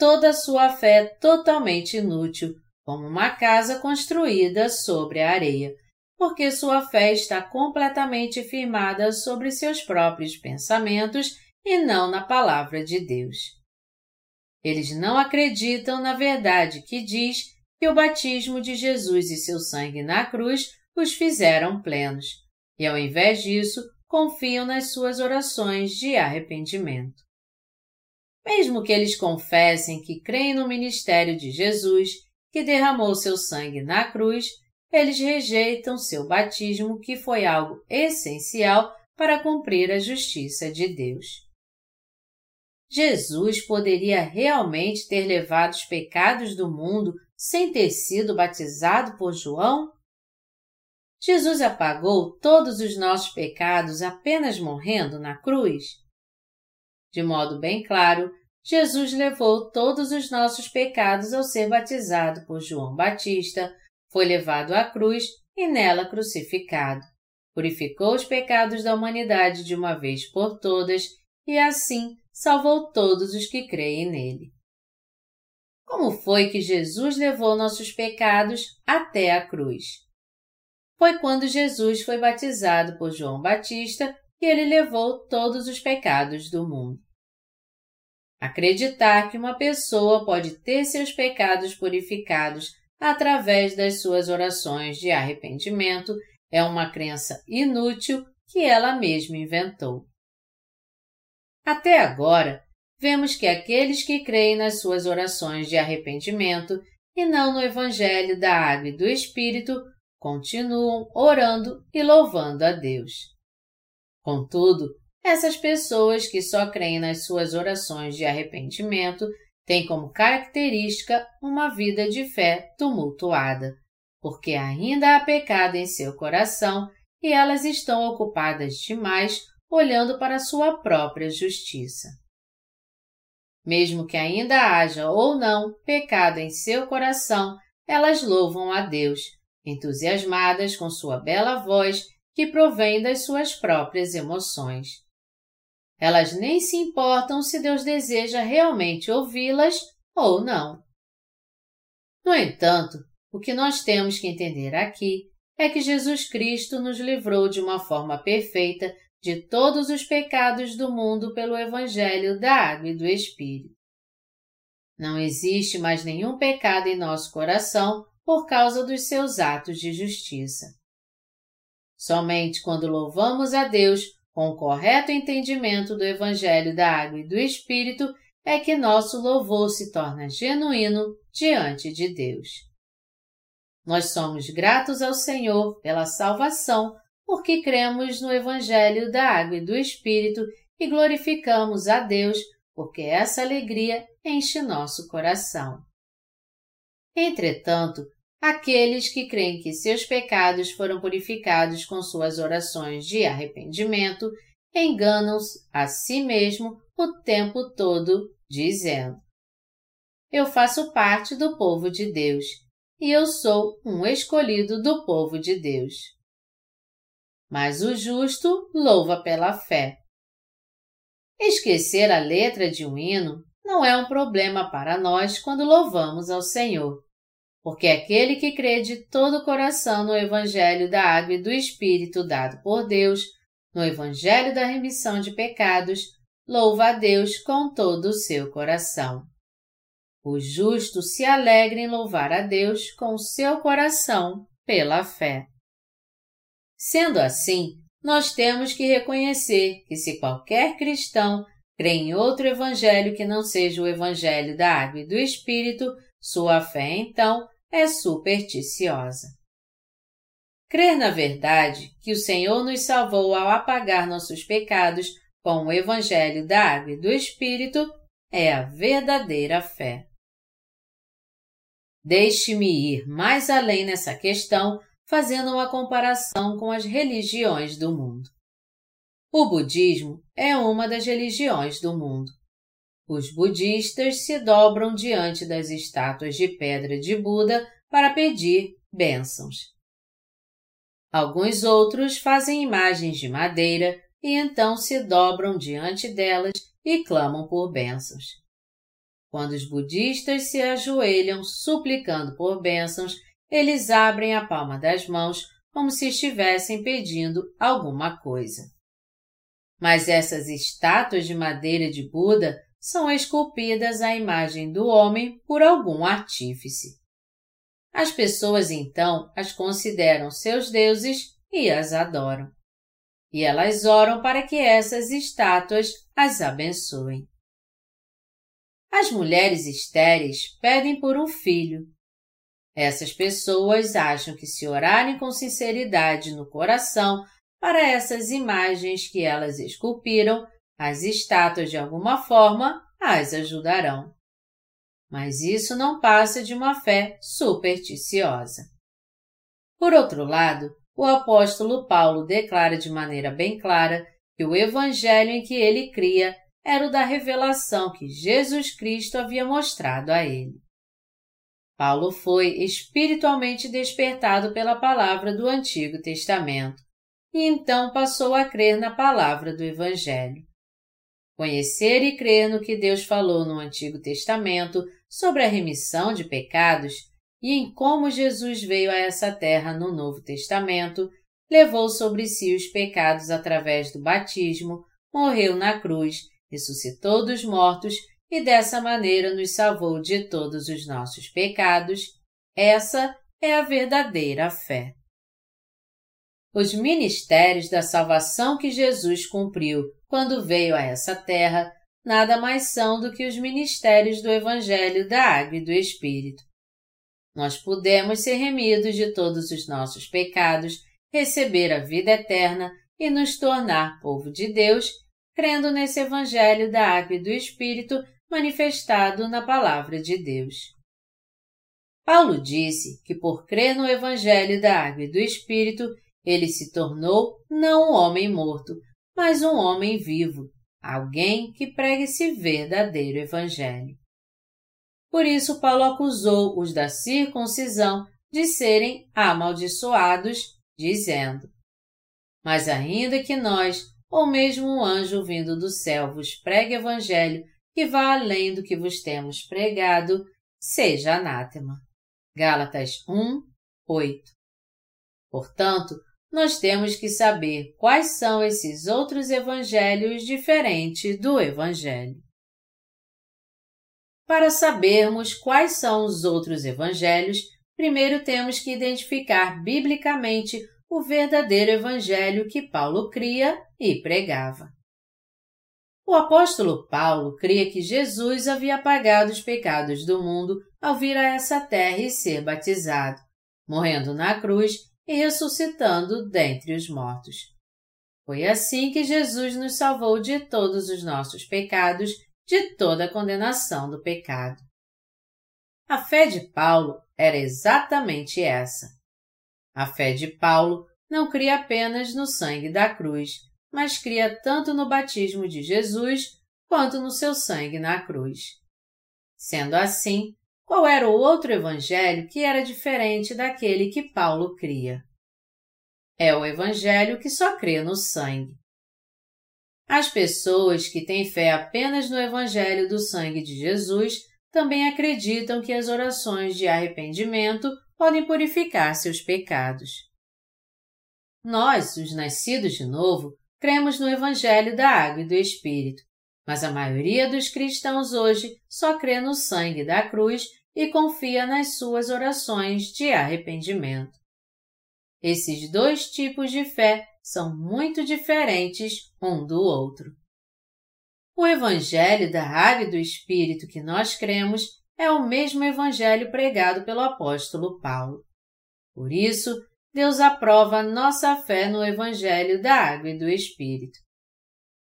Speaker 1: toda a sua fé totalmente inútil, como uma casa construída sobre a areia, porque sua fé está completamente firmada sobre seus próprios pensamentos e não na palavra de Deus. Eles não acreditam na verdade que diz que o batismo de Jesus e seu sangue na cruz os fizeram plenos, e ao invés disso, confiam nas suas orações de arrependimento. Mesmo que eles confessem que creem no ministério de Jesus, que derramou seu sangue na cruz, eles rejeitam seu batismo, que foi algo essencial para cumprir a justiça de Deus. Jesus poderia realmente ter levado os pecados do mundo sem ter sido batizado por João? Jesus apagou todos os nossos pecados apenas morrendo na cruz? De modo bem claro, Jesus levou todos os nossos pecados ao ser batizado por João Batista, foi levado à cruz e nela crucificado. Purificou os pecados da humanidade de uma vez por todas e assim salvou todos os que creem nele. Como foi que Jesus levou nossos pecados até a cruz? Foi quando Jesus foi batizado por João Batista e ele levou todos os pecados do mundo. Acreditar que uma pessoa pode ter seus pecados purificados através das suas orações de arrependimento é uma crença inútil que ela mesma inventou. Até agora, vemos que aqueles que creem nas suas orações de arrependimento e não no Evangelho da Água e do Espírito continuam orando e louvando a Deus. Contudo, essas pessoas que só creem nas suas orações de arrependimento têm como característica uma vida de fé tumultuada, porque ainda há pecado em seu coração e elas estão ocupadas demais olhando para sua própria justiça. Mesmo que ainda haja ou não pecado em seu coração, elas louvam a Deus, entusiasmadas com sua bela voz que provém das suas próprias emoções. Elas nem se importam se Deus deseja realmente ouvi-las ou não. No entanto, o que nós temos que entender aqui é que Jesus Cristo nos livrou de uma forma perfeita de todos os pecados do mundo pelo Evangelho da Água e do Espírito. Não existe mais nenhum pecado em nosso coração por causa dos seus atos de justiça. Somente quando louvamos a Deus com o correto entendimento do Evangelho da Água e do Espírito é que nosso louvor se torna genuíno diante de Deus. Nós somos gratos ao Senhor pela salvação porque cremos no Evangelho da Água e do Espírito e glorificamos a Deus porque essa alegria enche nosso coração. Entretanto, aqueles que creem que seus pecados foram purificados com suas orações de arrependimento enganam-se a si mesmo o tempo todo, dizendo: Eu faço parte do povo de Deus e eu sou um escolhido do povo de Deus mas o justo louva pela fé. Esquecer a letra de um hino não é um problema para nós quando louvamos ao Senhor, porque aquele que crê de todo o coração no Evangelho da Água e do Espírito dado por Deus, no Evangelho da remissão de pecados, louva a Deus com todo o seu coração. O justo se alegra em louvar a Deus com o seu coração pela fé. Sendo assim, nós temos que reconhecer que se qualquer cristão crê em outro evangelho que não seja o evangelho da água e do Espírito, sua fé então é supersticiosa. Crer na verdade que o Senhor nos salvou ao apagar nossos pecados com o evangelho da água e do Espírito é a verdadeira fé. Deixe-me ir mais além nessa questão fazendo uma comparação com as religiões do mundo. O budismo é uma das religiões do mundo. Os budistas se dobram diante das estátuas de pedra de Buda para pedir bênçãos. Alguns outros fazem imagens de madeira e então se dobram diante delas e clamam por bênçãos. Quando os budistas se ajoelham suplicando por bênçãos, eles abrem a palma das mãos como se estivessem pedindo alguma coisa. Mas essas estátuas de madeira de Buda são esculpidas à imagem do homem por algum artífice. As pessoas então as consideram seus deuses e as adoram. E elas oram para que essas estátuas as abençoem. As mulheres estéreis pedem por um filho essas pessoas acham que se orarem com sinceridade no coração para essas imagens que elas esculpiram, as estátuas de alguma forma as ajudarão. Mas isso não passa de uma fé supersticiosa. Por outro lado, o apóstolo Paulo declara de maneira bem clara que o evangelho em que ele cria era o da revelação que Jesus Cristo havia mostrado a ele. Paulo foi espiritualmente despertado pela palavra do Antigo Testamento e então passou a crer na palavra do Evangelho. Conhecer e crer no que Deus falou no Antigo Testamento sobre a remissão de pecados e em como Jesus veio a essa terra no Novo Testamento, levou sobre si os pecados através do batismo, morreu na cruz, ressuscitou dos mortos e dessa maneira nos salvou de todos os nossos pecados, Essa é a verdadeira fé. Os ministérios da salvação que Jesus cumpriu quando veio a essa terra nada mais são do que os ministérios do Evangelho da Água e do Espírito. Nós podemos ser remidos de todos os nossos pecados, receber a vida eterna e nos tornar povo de Deus, crendo nesse Evangelho da Água e do Espírito manifestado na Palavra de Deus. Paulo disse que por crer no Evangelho da Água e do Espírito, ele se tornou não um homem morto, mas um homem vivo, alguém que pregue esse verdadeiro Evangelho. Por isso, Paulo acusou os da circuncisão de serem amaldiçoados, dizendo: Mas ainda que nós, ou mesmo um anjo vindo do céu, vos pregue Evangelho que vá além do que vos temos pregado, seja anátema. Gálatas 1, 8. Portanto, nós temos que saber quais são esses outros evangelhos diferentes do Evangelho. Para sabermos quais são os outros evangelhos, primeiro temos que identificar biblicamente o verdadeiro evangelho que Paulo cria e pregava. O apóstolo Paulo cria que Jesus havia apagado os pecados do mundo ao vir a essa terra e ser batizado, morrendo na cruz e ressuscitando dentre os mortos. Foi assim que Jesus nos salvou de todos os nossos pecados, de toda a condenação do pecado. A fé de Paulo era exatamente essa. A fé de Paulo não cria apenas no sangue da cruz, mas cria tanto no batismo de Jesus quanto no seu sangue na cruz. Sendo assim, qual era o outro evangelho que era diferente daquele que Paulo cria? É o evangelho que só crê no sangue. As pessoas que têm fé apenas no evangelho do sangue de Jesus também acreditam que as orações de arrependimento podem purificar seus pecados. Nós, os nascidos de novo, cremos no Evangelho da Água e do Espírito, mas a maioria dos cristãos hoje só crê no sangue da cruz e confia nas suas orações de arrependimento. Esses dois tipos de fé são muito diferentes um do outro. O Evangelho da Água e do Espírito que nós cremos é o mesmo Evangelho pregado pelo apóstolo Paulo. Por isso, Deus aprova nossa fé no Evangelho da Água e do Espírito.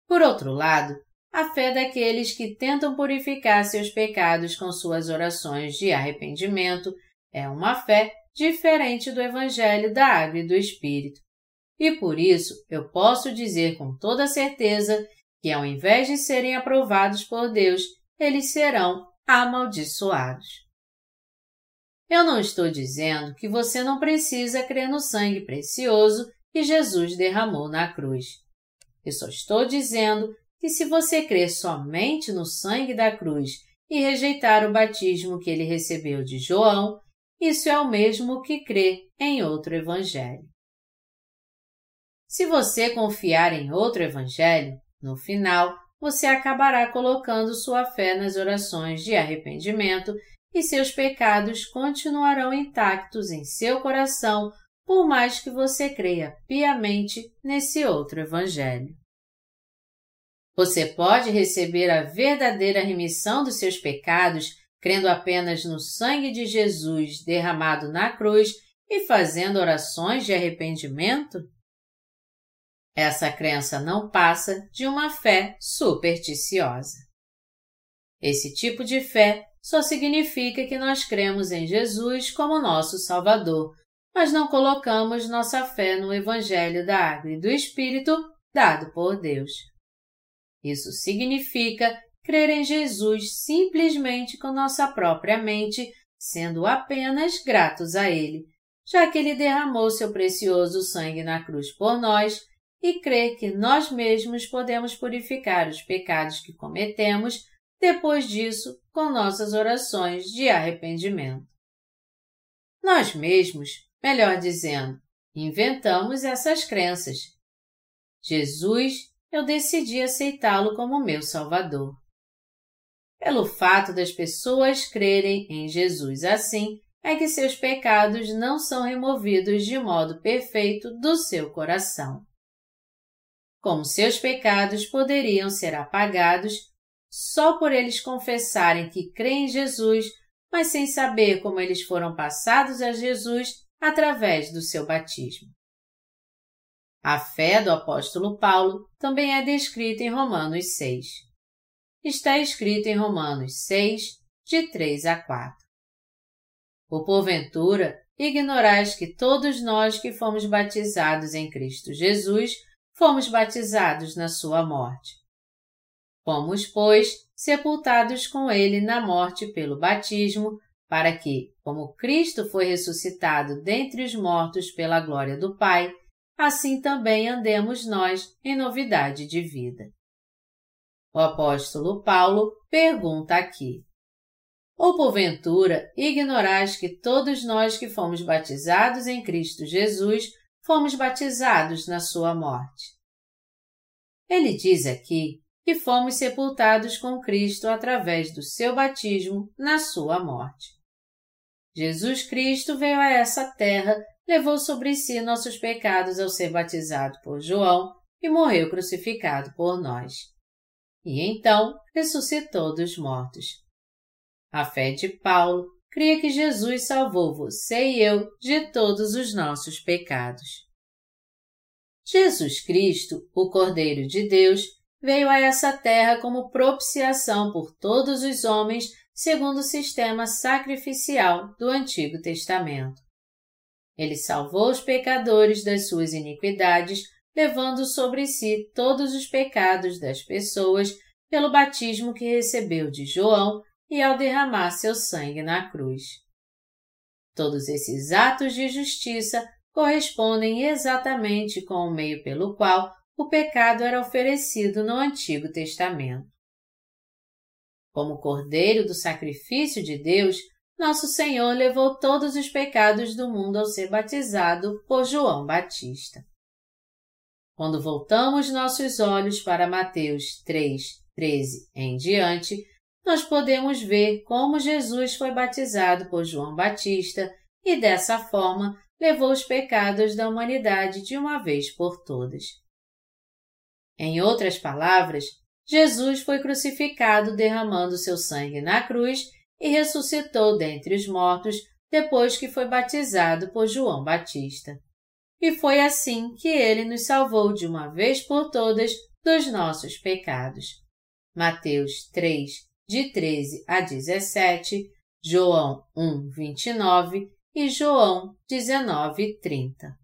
Speaker 1: Por outro lado, a fé daqueles que tentam purificar seus pecados com suas orações de arrependimento é uma fé diferente do Evangelho da Água e do Espírito. E por isso eu posso dizer com toda certeza que, ao invés de serem aprovados por Deus, eles serão amaldiçoados. Eu não estou dizendo que você não precisa crer no sangue precioso que Jesus derramou na cruz. Eu só estou dizendo que se você crer somente no sangue da cruz e rejeitar o batismo que ele recebeu de João, isso é o mesmo que crer em outro evangelho. Se você confiar em outro evangelho, no final você acabará colocando sua fé nas orações de arrependimento e seus pecados continuarão intactos em seu coração por mais que você creia piamente nesse outro evangelho. Você pode receber a verdadeira remissão dos seus pecados crendo apenas no sangue de Jesus derramado na cruz e fazendo orações de arrependimento? Essa crença não passa de uma fé supersticiosa. Esse tipo de fé só significa que nós cremos em Jesus como nosso Salvador, mas não colocamos nossa fé no Evangelho da Água e do Espírito dado por Deus. Isso significa crer em Jesus simplesmente com nossa própria mente, sendo apenas gratos a Ele, já que Ele derramou seu precioso sangue na cruz por nós, e crer que nós mesmos podemos purificar os pecados que cometemos depois disso com nossas orações de arrependimento. Nós mesmos, melhor dizendo, inventamos essas crenças. Jesus eu decidi aceitá-lo como meu Salvador. Pelo fato das pessoas crerem em Jesus assim, é que seus pecados não são removidos de modo perfeito do seu coração. Como seus pecados poderiam ser apagados só por eles confessarem que creem em Jesus, mas sem saber como eles foram passados a Jesus através do seu batismo. A fé do apóstolo Paulo também é descrita em Romanos 6. Está escrito em Romanos 6, de 3 a 4. Por porventura, ignorais que todos nós que fomos batizados em Cristo Jesus fomos batizados na sua morte. Fomos, pois, sepultados com ele na morte pelo batismo, para que, como Cristo foi ressuscitado dentre os mortos pela glória do Pai, assim também andemos nós em novidade de vida. O apóstolo Paulo pergunta aqui: Ou porventura ignorais que todos nós que fomos batizados em Cristo Jesus fomos batizados na sua morte? Ele diz aqui que fomos sepultados com Cristo através do seu batismo na sua morte. Jesus Cristo veio a essa terra levou sobre si nossos pecados ao ser batizado por João e morreu crucificado por nós. E então ressuscitou dos mortos. A fé de Paulo cria que Jesus salvou você e eu de todos os nossos pecados. Jesus Cristo, o Cordeiro de Deus, veio a essa terra como propiciação por todos os homens segundo o sistema sacrificial do Antigo Testamento. Ele salvou os pecadores das suas iniquidades, levando sobre si todos os pecados das pessoas pelo batismo que recebeu de João e ao derramar seu sangue na cruz. Todos esses atos de justiça correspondem exatamente com o meio pelo qual o pecado era oferecido no Antigo Testamento. Como cordeiro do sacrifício de Deus, nosso Senhor levou todos os pecados do mundo ao ser batizado por João Batista. Quando voltamos nossos olhos para Mateus 3, 13 em diante, nós podemos ver como Jesus foi batizado por João Batista e, dessa forma, levou os pecados da humanidade de uma vez por todas. Em outras palavras, Jesus foi crucificado derramando seu sangue na cruz e ressuscitou dentre os mortos depois que foi batizado por João Batista. E foi assim que ele nos salvou de uma vez por todas dos nossos pecados. Mateus 3, de 13 a 17, João 1, 29 e João 19, 30.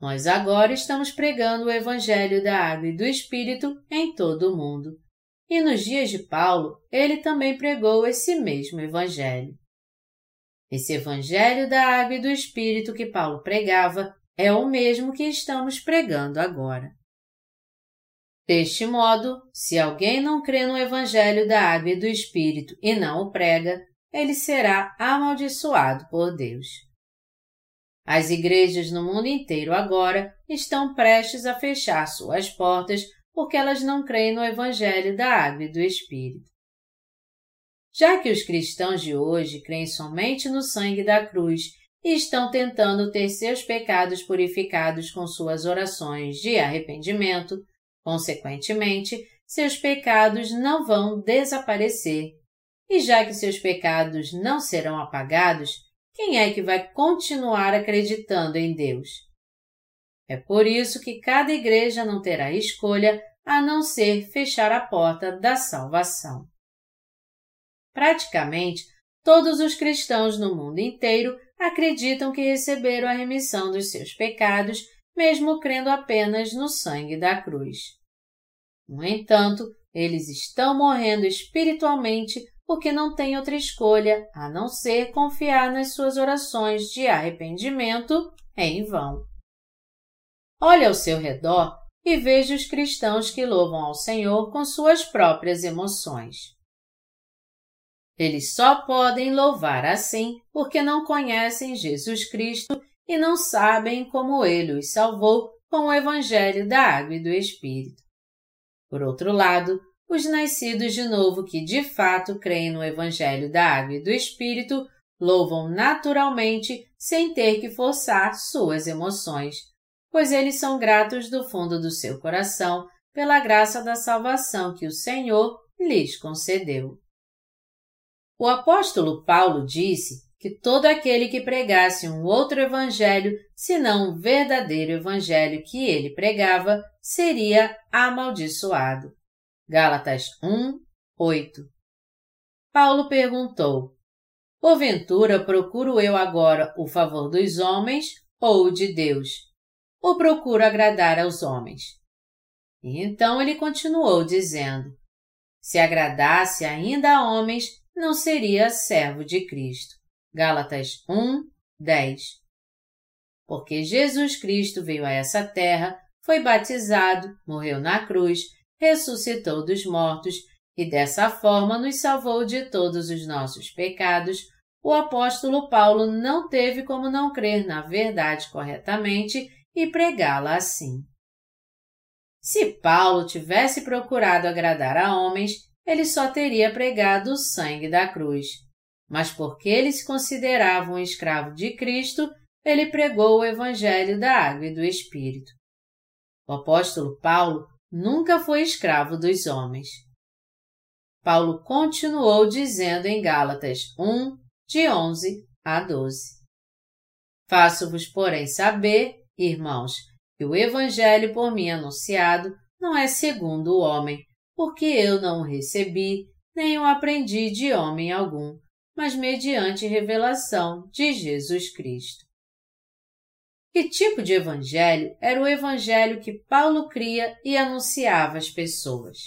Speaker 1: Nós agora estamos pregando o Evangelho da Água e do Espírito em todo o mundo. E nos dias de Paulo, ele também pregou esse mesmo Evangelho. Esse Evangelho da Água e do Espírito que Paulo pregava é o mesmo que estamos pregando agora. Deste modo, se alguém não crê no Evangelho da Água e do Espírito e não o prega, ele será amaldiçoado por Deus. As igrejas no mundo inteiro agora estão prestes a fechar suas portas porque elas não creem no Evangelho da Água e do Espírito. Já que os cristãos de hoje creem somente no sangue da cruz e estão tentando ter seus pecados purificados com suas orações de arrependimento, consequentemente, seus pecados não vão desaparecer. E já que seus pecados não serão apagados, quem é que vai continuar acreditando em Deus? É por isso que cada igreja não terá escolha a não ser fechar a porta da salvação. Praticamente, todos os cristãos no mundo inteiro acreditam que receberam a remissão dos seus pecados, mesmo crendo apenas no sangue da cruz. No entanto, eles estão morrendo espiritualmente porque não têm outra escolha a não ser confiar nas suas orações de arrependimento em vão. Olhe ao seu redor e veja os cristãos que louvam ao Senhor com suas próprias emoções. Eles só podem louvar assim porque não conhecem Jesus Cristo e não sabem como ele os salvou com o Evangelho da Água e do Espírito. Por outro lado, os nascidos de novo que de fato creem no Evangelho da Água e do Espírito louvam naturalmente sem ter que forçar suas emoções, pois eles são gratos do fundo do seu coração pela graça da salvação que o Senhor lhes concedeu. O apóstolo Paulo disse que todo aquele que pregasse um outro evangelho, senão o verdadeiro evangelho que ele pregava, seria amaldiçoado. Gálatas 1, 8. Paulo perguntou: Porventura procuro eu agora o favor dos homens ou de Deus? Ou procuro agradar aos homens? E então ele continuou dizendo: Se agradasse ainda a homens, não seria servo de Cristo. Gálatas 1, 10. Porque Jesus Cristo veio a essa terra, foi batizado, morreu na cruz, ressuscitou dos mortos e dessa forma nos salvou de todos os nossos pecados, o apóstolo Paulo não teve como não crer na verdade corretamente e pregá-la assim. Se Paulo tivesse procurado agradar a homens, ele só teria pregado o sangue da cruz. Mas porque ele se considerava um escravo de Cristo, ele pregou o Evangelho da Água e do Espírito. O apóstolo Paulo nunca foi escravo dos homens. Paulo continuou dizendo em Gálatas 1, de 11 a 12. Faço-vos, porém, saber, irmãos, que o Evangelho por mim anunciado não é segundo o homem, porque eu não o recebi, nem o aprendi de homem algum, mas mediante revelação de Jesus Cristo. Que tipo de evangelho era o evangelho que Paulo cria e anunciava às pessoas?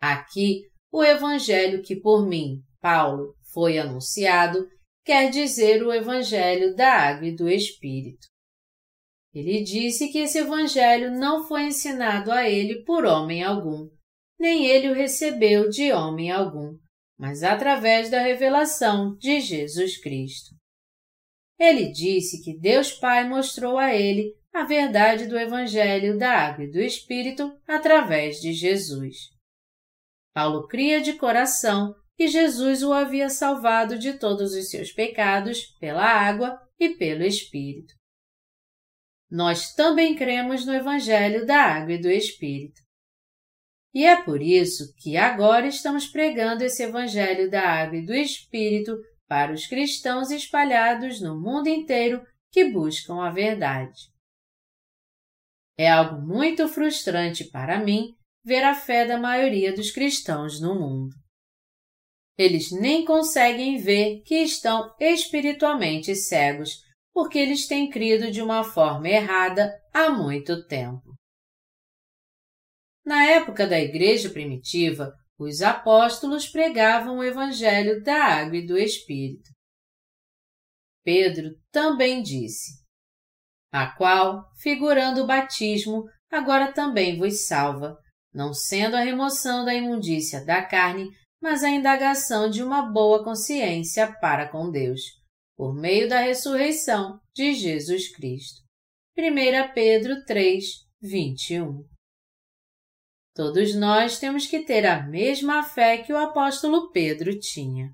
Speaker 1: Aqui, o evangelho que por mim, Paulo, foi anunciado, quer dizer o evangelho da água e do Espírito. Ele disse que esse evangelho não foi ensinado a ele por homem algum, nem ele o recebeu de homem algum, mas através da revelação de Jesus Cristo. Ele disse que Deus Pai mostrou a ele a verdade do Evangelho da Água e do Espírito através de Jesus. Paulo cria de coração que Jesus o havia salvado de todos os seus pecados pela água e pelo Espírito. Nós também cremos no Evangelho da Água e do Espírito. E é por isso que agora estamos pregando esse Evangelho da Água e do Espírito para os cristãos espalhados no mundo inteiro que buscam a verdade. É algo muito frustrante para mim ver a fé da maioria dos cristãos no mundo. Eles nem conseguem ver que estão espiritualmente cegos, porque eles têm crido de uma forma errada há muito tempo. Na época da Igreja primitiva, os apóstolos pregavam o Evangelho da Água e do Espírito. Pedro também disse: A qual, figurando o batismo, agora também vos salva, não sendo a remoção da imundícia da carne, mas a indagação de uma boa consciência para com Deus, por meio da ressurreição de Jesus Cristo. 1 Pedro 3, 21 Todos nós temos que ter a mesma fé que o apóstolo Pedro tinha.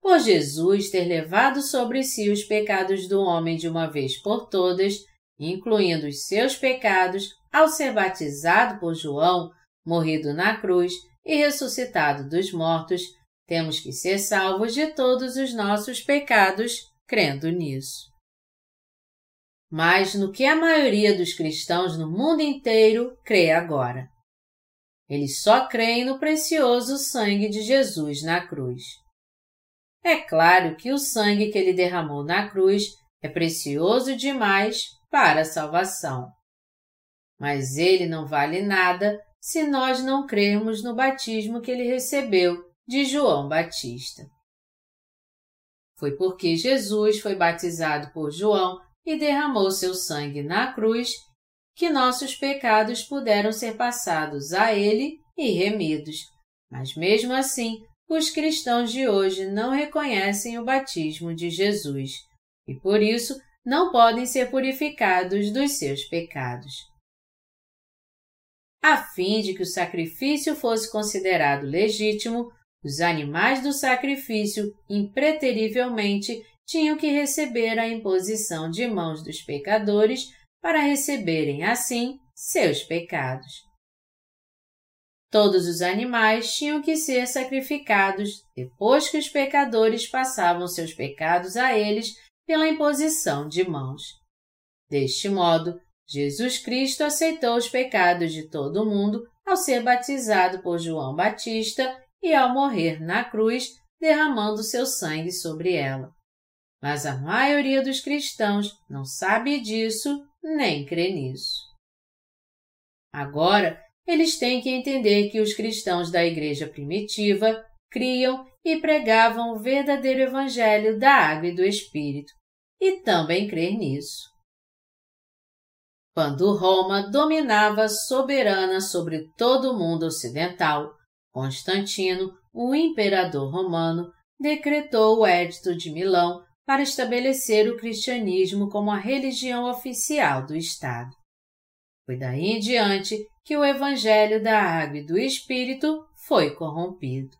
Speaker 1: Por Jesus ter levado sobre si os pecados do homem de uma vez por todas, incluindo os seus pecados, ao ser batizado por João, morrido na cruz e ressuscitado dos mortos, temos que ser salvos de todos os nossos pecados, crendo nisso mas no que a maioria dos cristãos no mundo inteiro crê agora. Eles só creem no precioso sangue de Jesus na cruz. É claro que o sangue que ele derramou na cruz é precioso demais para a salvação. Mas ele não vale nada se nós não crermos no batismo que ele recebeu de João Batista. Foi porque Jesus foi batizado por João e derramou seu sangue na cruz, que nossos pecados puderam ser passados a ele e remidos. Mas mesmo assim, os cristãos de hoje não reconhecem o batismo de Jesus e por isso não podem ser purificados dos seus pecados. A fim de que o sacrifício fosse considerado legítimo, os animais do sacrifício impreterivelmente tinham que receber a imposição de mãos dos pecadores para receberem, assim, seus pecados. Todos os animais tinham que ser sacrificados depois que os pecadores passavam seus pecados a eles pela imposição de mãos. Deste modo, Jesus Cristo aceitou os pecados de todo o mundo ao ser batizado por João Batista e ao morrer na cruz, derramando seu sangue sobre ela. Mas a maioria dos cristãos não sabe disso nem crê nisso. Agora, eles têm que entender que os cristãos da igreja primitiva criam e pregavam o verdadeiro evangelho da água e do Espírito, e também crer nisso. Quando Roma dominava soberana sobre todo o mundo ocidental, Constantino, o imperador romano, decretou o Edito de Milão para estabelecer o cristianismo como a religião oficial do Estado. Foi daí em diante que o Evangelho da Água e do Espírito foi corrompido.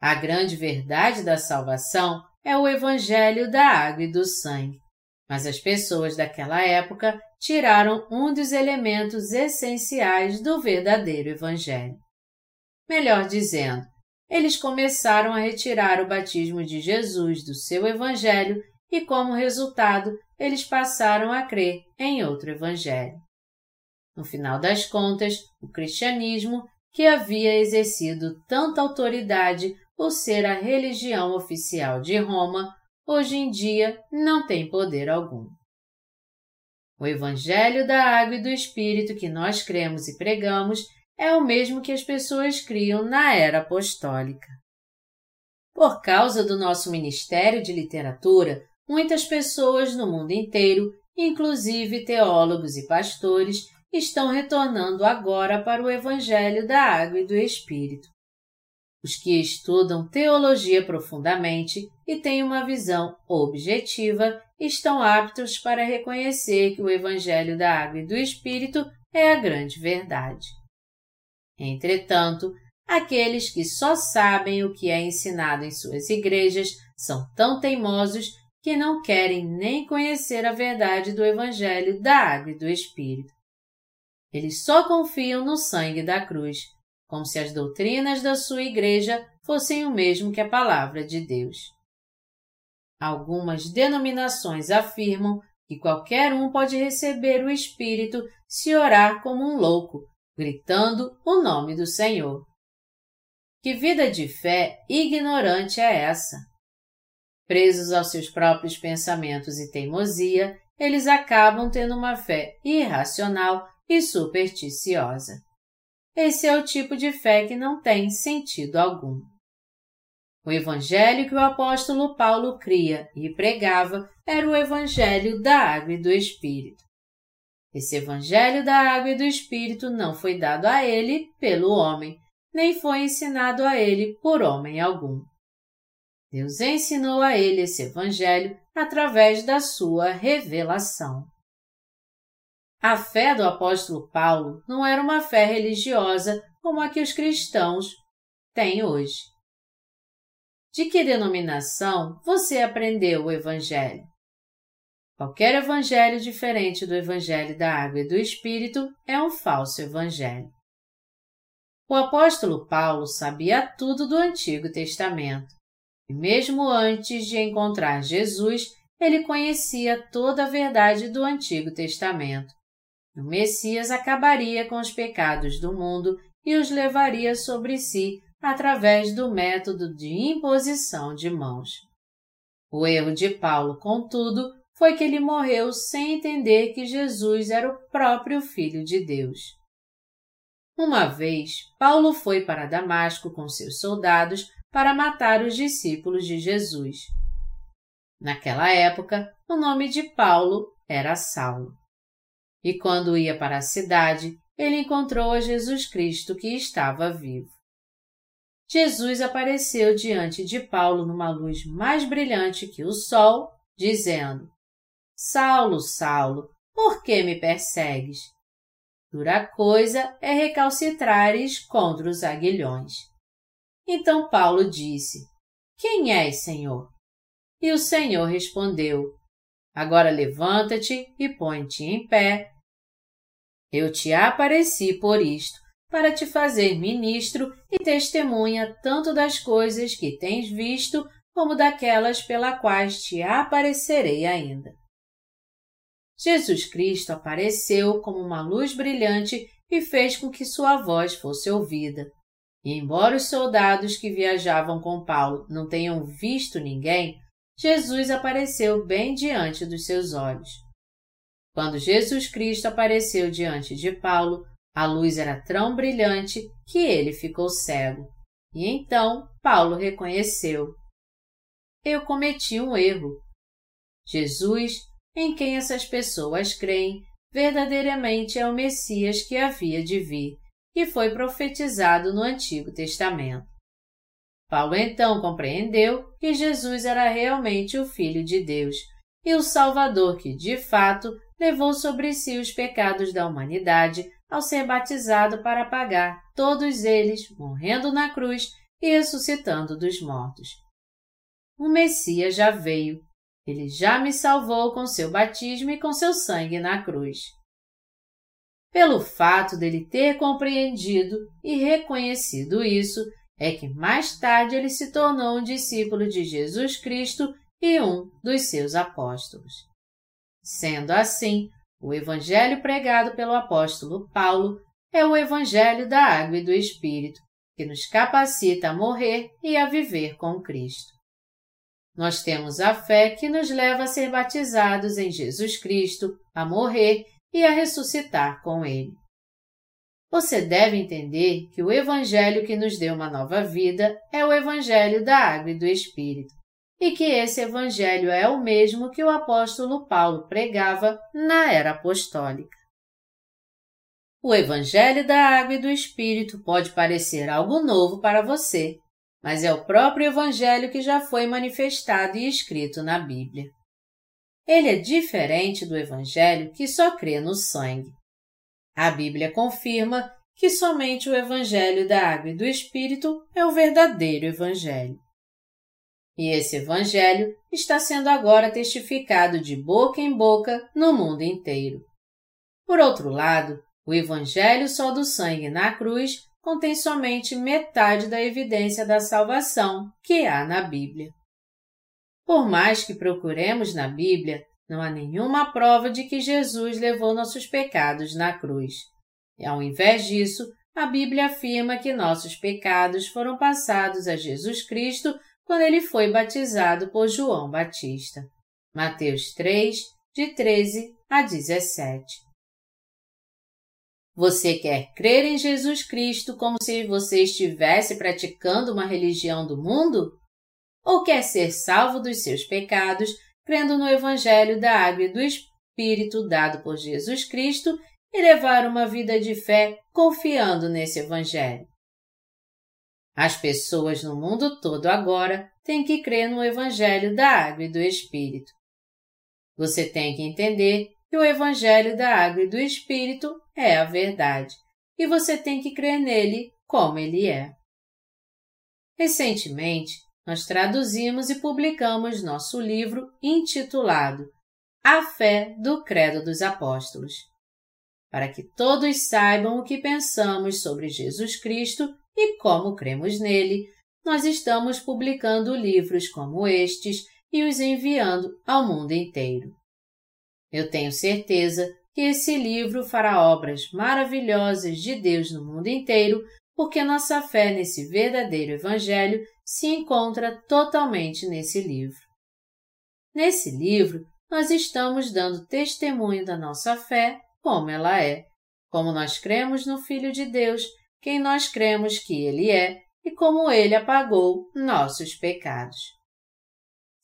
Speaker 1: A grande verdade da salvação é o Evangelho da Água e do Sangue, mas as pessoas daquela época tiraram um dos elementos essenciais do verdadeiro Evangelho. Melhor dizendo, eles começaram a retirar o batismo de Jesus do seu Evangelho e, como resultado, eles passaram a crer em outro Evangelho. No final das contas, o cristianismo, que havia exercido tanta autoridade por ser a religião oficial de Roma, hoje em dia não tem poder algum. O Evangelho da Água e do Espírito que nós cremos e pregamos é o mesmo que as pessoas criam na era apostólica. Por causa do nosso Ministério de Literatura, muitas pessoas no mundo inteiro, inclusive teólogos e pastores, estão retornando agora para o Evangelho da Água e do Espírito. Os que estudam teologia profundamente e têm uma visão objetiva estão aptos para reconhecer que o Evangelho da Água e do Espírito é a grande verdade. Entretanto, aqueles que só sabem o que é ensinado em suas igrejas são tão teimosos que não querem nem conhecer a verdade do Evangelho da Água e do Espírito. Eles só confiam no sangue da cruz, como se as doutrinas da sua igreja fossem o mesmo que a palavra de Deus. Algumas denominações afirmam que qualquer um pode receber o Espírito se orar como um louco, gritando o nome do Senhor. Que vida de fé ignorante é essa? Presos aos seus próprios pensamentos e teimosia, eles acabam tendo uma fé irracional e supersticiosa. Esse é o tipo de fé que não tem sentido algum. O evangelho que o apóstolo Paulo cria e pregava era o evangelho da água e do Espírito. Esse Evangelho da Água e do Espírito não foi dado a ele pelo homem, nem foi ensinado a ele por homem algum. Deus ensinou a ele esse Evangelho através da sua revelação. A fé do apóstolo Paulo não era uma fé religiosa como a que os cristãos têm hoje. De que denominação você aprendeu o Evangelho? Qualquer evangelho diferente do evangelho da água e do Espírito é um falso evangelho. O apóstolo Paulo sabia tudo do Antigo Testamento, e mesmo antes de encontrar Jesus, ele conhecia toda a verdade do Antigo Testamento. O Messias acabaria com os pecados do mundo e os levaria sobre si através do método de imposição de mãos. O erro de Paulo, contudo, foi que ele morreu sem entender que Jesus era o próprio Filho de Deus. Uma vez, Paulo foi para Damasco com seus soldados para matar os discípulos de Jesus. Naquela época, o nome de Paulo era Saulo. E quando ia para a cidade, ele encontrou a Jesus Cristo que estava vivo. Jesus apareceu diante de Paulo numa luz mais brilhante que o sol, dizendo: Saulo, Saulo, por que me persegues? Dura coisa é recalcitrares contra os aguilhões. Então Paulo disse: Quem és, Senhor? E o Senhor respondeu: Agora levanta-te e põe-te em pé. Eu te apareci por isto, para te fazer ministro e testemunha tanto das coisas que tens visto, como daquelas pela quais te aparecerei ainda. Jesus Cristo apareceu como uma luz brilhante e fez com que sua voz fosse ouvida. E embora os soldados que viajavam com Paulo não tenham visto ninguém, Jesus apareceu bem diante dos seus olhos. Quando Jesus Cristo apareceu diante de Paulo, a luz era tão brilhante que ele ficou cego. E então Paulo reconheceu: Eu cometi um erro. Jesus, em quem essas pessoas creem, verdadeiramente é o Messias que havia de vir e foi profetizado no Antigo Testamento. Paulo então compreendeu que Jesus era realmente o Filho de Deus e o Salvador que, de fato, levou sobre si os pecados da humanidade ao ser batizado para pagar todos eles, morrendo na cruz e ressuscitando dos mortos. O Messias já veio. Ele já me salvou com seu batismo e com seu sangue na cruz pelo fato dele ter compreendido e reconhecido isso, é que mais tarde ele se tornou um discípulo de Jesus Cristo e um dos seus apóstolos. Sendo assim, o Evangelho pregado pelo apóstolo Paulo é o Evangelho da Água e do Espírito, que nos capacita a morrer e a viver com Cristo. Nós temos a fé que nos leva a ser batizados em Jesus Cristo, a morrer e a ressuscitar com Ele. Você deve entender que o Evangelho que nos deu uma nova vida é o Evangelho da Água e do Espírito, e que esse Evangelho é o mesmo que o apóstolo Paulo pregava na era apostólica. O Evangelho da Água e do Espírito pode parecer algo novo para você, mas é o próprio Evangelho que já foi manifestado e escrito na Bíblia. Ele é diferente do Evangelho que só crê no sangue. A Bíblia confirma que somente o Evangelho da Água e do Espírito é o verdadeiro Evangelho. E esse Evangelho está sendo agora testificado de boca em boca no mundo inteiro. Por outro lado, o Evangelho só do sangue na cruz contém somente metade da evidência da salvação que há na Bíblia. Por mais que procuremos na Bíblia, não há nenhuma prova de que Jesus levou nossos pecados na cruz. E ao invés disso, a Bíblia afirma que nossos pecados foram passados a Jesus Cristo quando ele foi batizado por João Batista. Mateus 3, de 13 a 17. Você quer crer em Jesus Cristo como se você estivesse praticando uma religião do mundo? ou quer ser salvo dos seus pecados, crendo no Evangelho da Água e do Espírito dado por Jesus Cristo e levar uma vida de fé confiando nesse Evangelho. As pessoas no mundo todo agora têm que crer no Evangelho da Água e do Espírito. Você tem que entender que o Evangelho da Água e do Espírito é a verdade, e você tem que crer nele como ele é. Recentemente, nós traduzimos e publicamos nosso livro intitulado A Fé do Credo dos Apóstolos, para que todos saibam o que pensamos sobre Jesus Cristo e como cremos nele. Nós estamos publicando livros como estes e os enviando ao mundo inteiro. Eu tenho certeza que esse livro fará obras maravilhosas de Deus no mundo inteiro, porque nossa fé nesse verdadeiro Evangelho se encontra totalmente nesse livro. Nesse livro, nós estamos dando testemunho da nossa fé como ela é, como nós cremos no Filho de Deus, quem nós cremos que Ele é e como Ele apagou nossos pecados.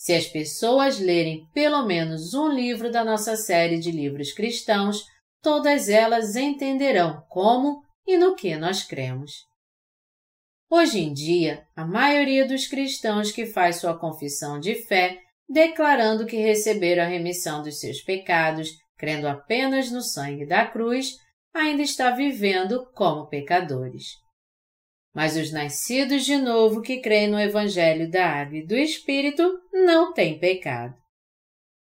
Speaker 1: Se as pessoas lerem pelo menos um livro da nossa série de livros cristãos, todas elas entenderão como e no que nós cremos. Hoje em dia, a maioria dos cristãos que faz sua confissão de fé, declarando que receberam a remissão dos seus pecados, crendo apenas no sangue da cruz, ainda está vivendo como pecadores. Mas os nascidos de novo que creem no Evangelho da Água e do Espírito não têm pecado.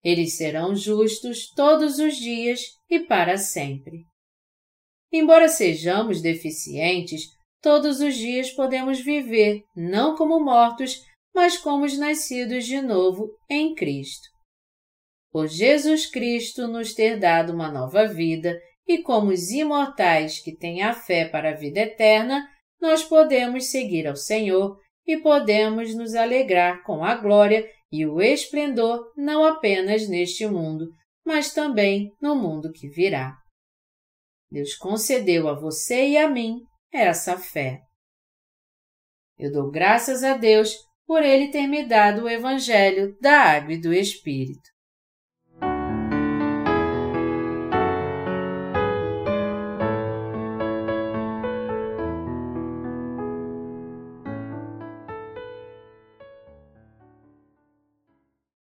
Speaker 1: Eles serão justos todos os dias e para sempre. Embora sejamos deficientes, todos os dias podemos viver não como mortos, mas como os nascidos de novo em Cristo. Por Jesus Cristo nos ter dado uma nova vida e como os imortais que têm a fé para a vida eterna, nós podemos seguir ao Senhor e podemos nos alegrar com a glória e o esplendor não apenas neste mundo, mas também no mundo que virá. Deus concedeu a você e a mim essa fé. Eu dou graças a Deus por Ele ter me dado o Evangelho da Água e do Espírito.